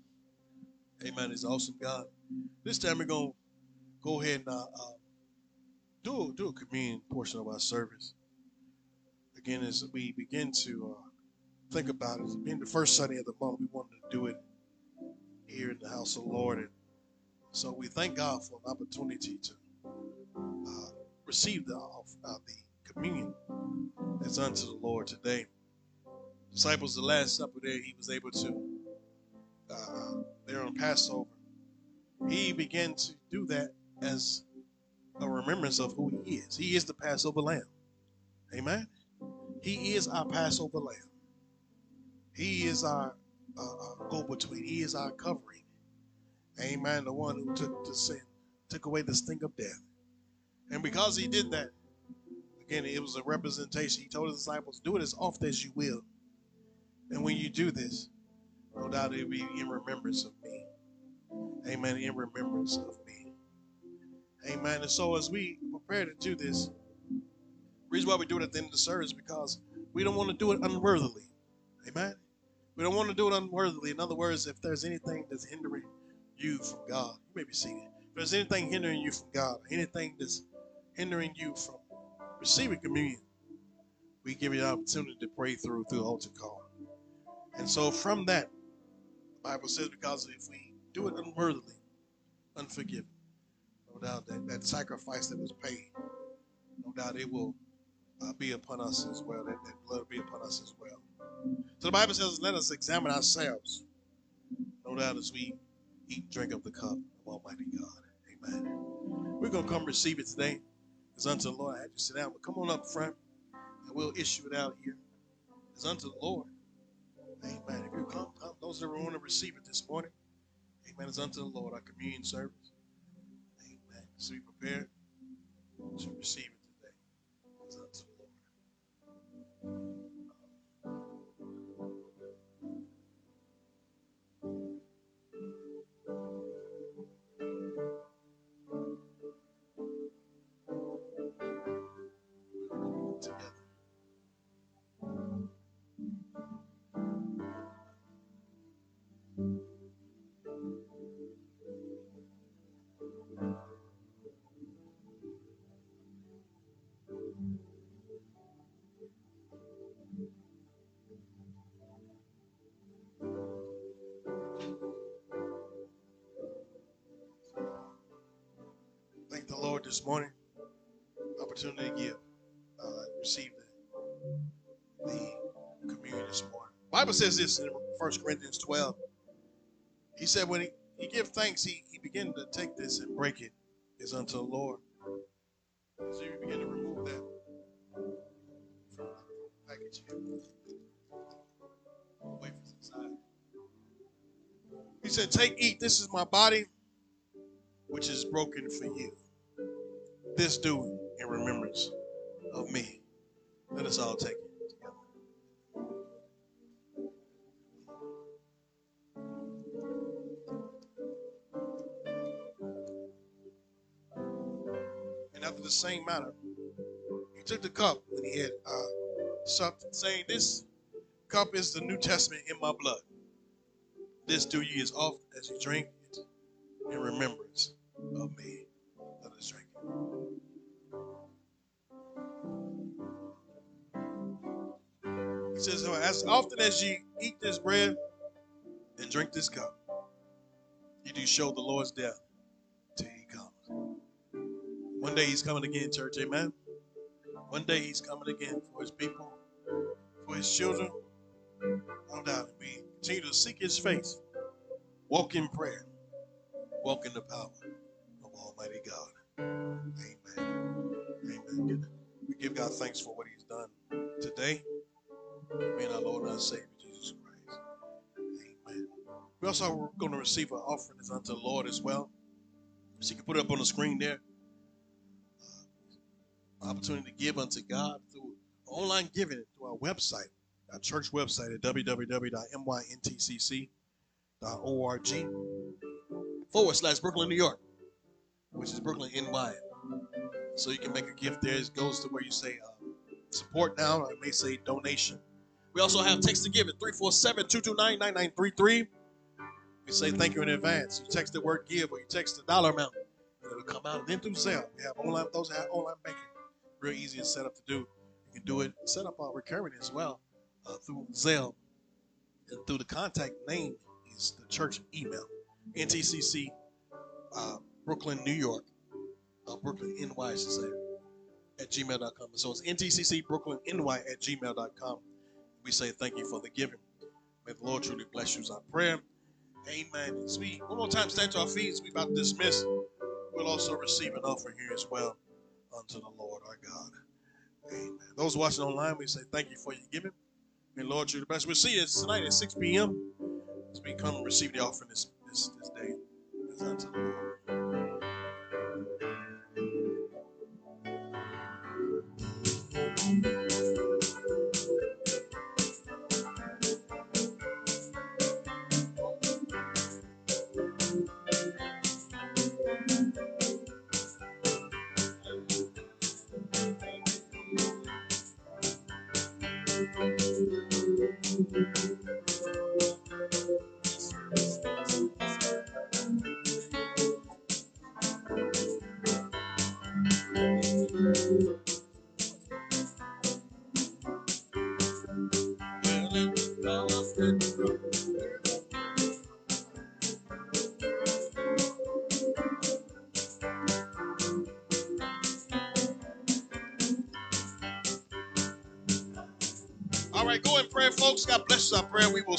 Amen. He's awesome God. This time we're going to go ahead and uh, uh, do, do a communion portion of our service. Again, as we begin to uh, think about it, being the first Sunday of the month, we wanted to do it here in the house of the Lord. And so we thank God for an opportunity to uh, receive the, uh, the communion that's unto the Lord today. Disciples, the Last Supper there, he was able to, uh, there on Passover, he began to do that as a remembrance of who he is. He is the Passover lamb. Amen. He is our Passover lamb. He is our uh, uh, go between. He is our covering. Amen. The one who took the sin, took away the sting of death. And because he did that, again, it was a representation. He told his disciples, do it as often as you will. And when you do this, no doubt it will be in remembrance of me. Amen. In remembrance of me. Amen. And so as we prepare to do this, reason why we do it at the end of the service because we don't want to do it unworthily. Amen. We don't want to do it unworthily. In other words, if there's anything that's hindering you from God, you may be seated. If there's anything hindering you from God, anything that's hindering you from receiving communion, we give you the opportunity to pray through through the altar call. And so from that, the Bible says because if we do it unworthily, unforgiven, no doubt that, that sacrifice that was paid, no doubt it will uh, be upon us as well. That, that blood will be upon us as well. So the Bible says, let us examine ourselves. No doubt as we eat and drink of the cup of Almighty God. Amen. We're going to come receive it today. It's unto the Lord. I had you sit down, but come on up front and we'll issue it out here. It's unto the Lord. Amen. If you come, come. Those that want to receive it this morning, amen. It's unto the Lord, our communion service. Amen. So be prepared to receive this morning. Opportunity to give, uh, receive the, the communion this morning. Bible says this in 1 Corinthians 12. He said when he, he give thanks, he, he began to take this and break it is unto the Lord. So you begin to remove that from the package here. Away from the side. He said, Take, eat, this is my body, which is broken for you. This do in remembrance of me. Let us all take it together. And after the same manner, he took the cup when he had uh, supped, saying, This cup is the New Testament in my blood. This do ye as often as you drink As ye eat this bread and drink this cup, you do show the Lord's death till he comes. One day he's coming again, church, amen. One day he's coming again for his people, for his children. No doubt. We continue to seek his face, walk in prayer, walk in the power of Almighty God. Amen. Amen. We give God thanks for what he's done today. And our Lord and our Savior Jesus Christ. Amen. We also are going to receive an offering unto the Lord as well. So you can put it up on the screen there. Uh, opportunity to give unto God through online giving through our website, our church website at www.myntcc.org forward slash Brooklyn, New York, which is Brooklyn NY. So you can make a gift there. It goes to where you say uh, support now. or I may say donation. We also have text to give at 347 229 9933. We say thank you in advance. You text the word give or you text the dollar amount, and it'll come out. And then through Zelle, we have online, those have online banking. Real easy and set up to do. You can do it, set up our recurring as well uh, through Zelle. And through the contact name is the church email. NTCC uh, Brooklyn, New York. Uh, Brooklyn NY, I should say, at gmail.com. So it's NTCC Brooklyn NY at gmail.com. We say thank you for the giving. May the Lord truly bless you is our prayer. Amen. As we one more time stand to our feet we about to dismiss. We'll also receive an offering here as well unto the Lord our God. Amen. Those watching online, we say thank you for your giving. May the Lord truly bless. We'll see you tonight at 6 p.m. as we come and receive the offering this this, this day. Unto the Lord.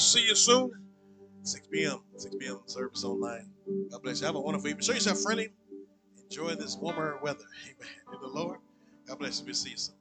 See you soon. 6 p.m. 6 p.m. service online. God bless you. Have a wonderful evening. Show yourself friendly. Enjoy this warmer weather. Amen. In the Lord. God bless you. We'll see you soon.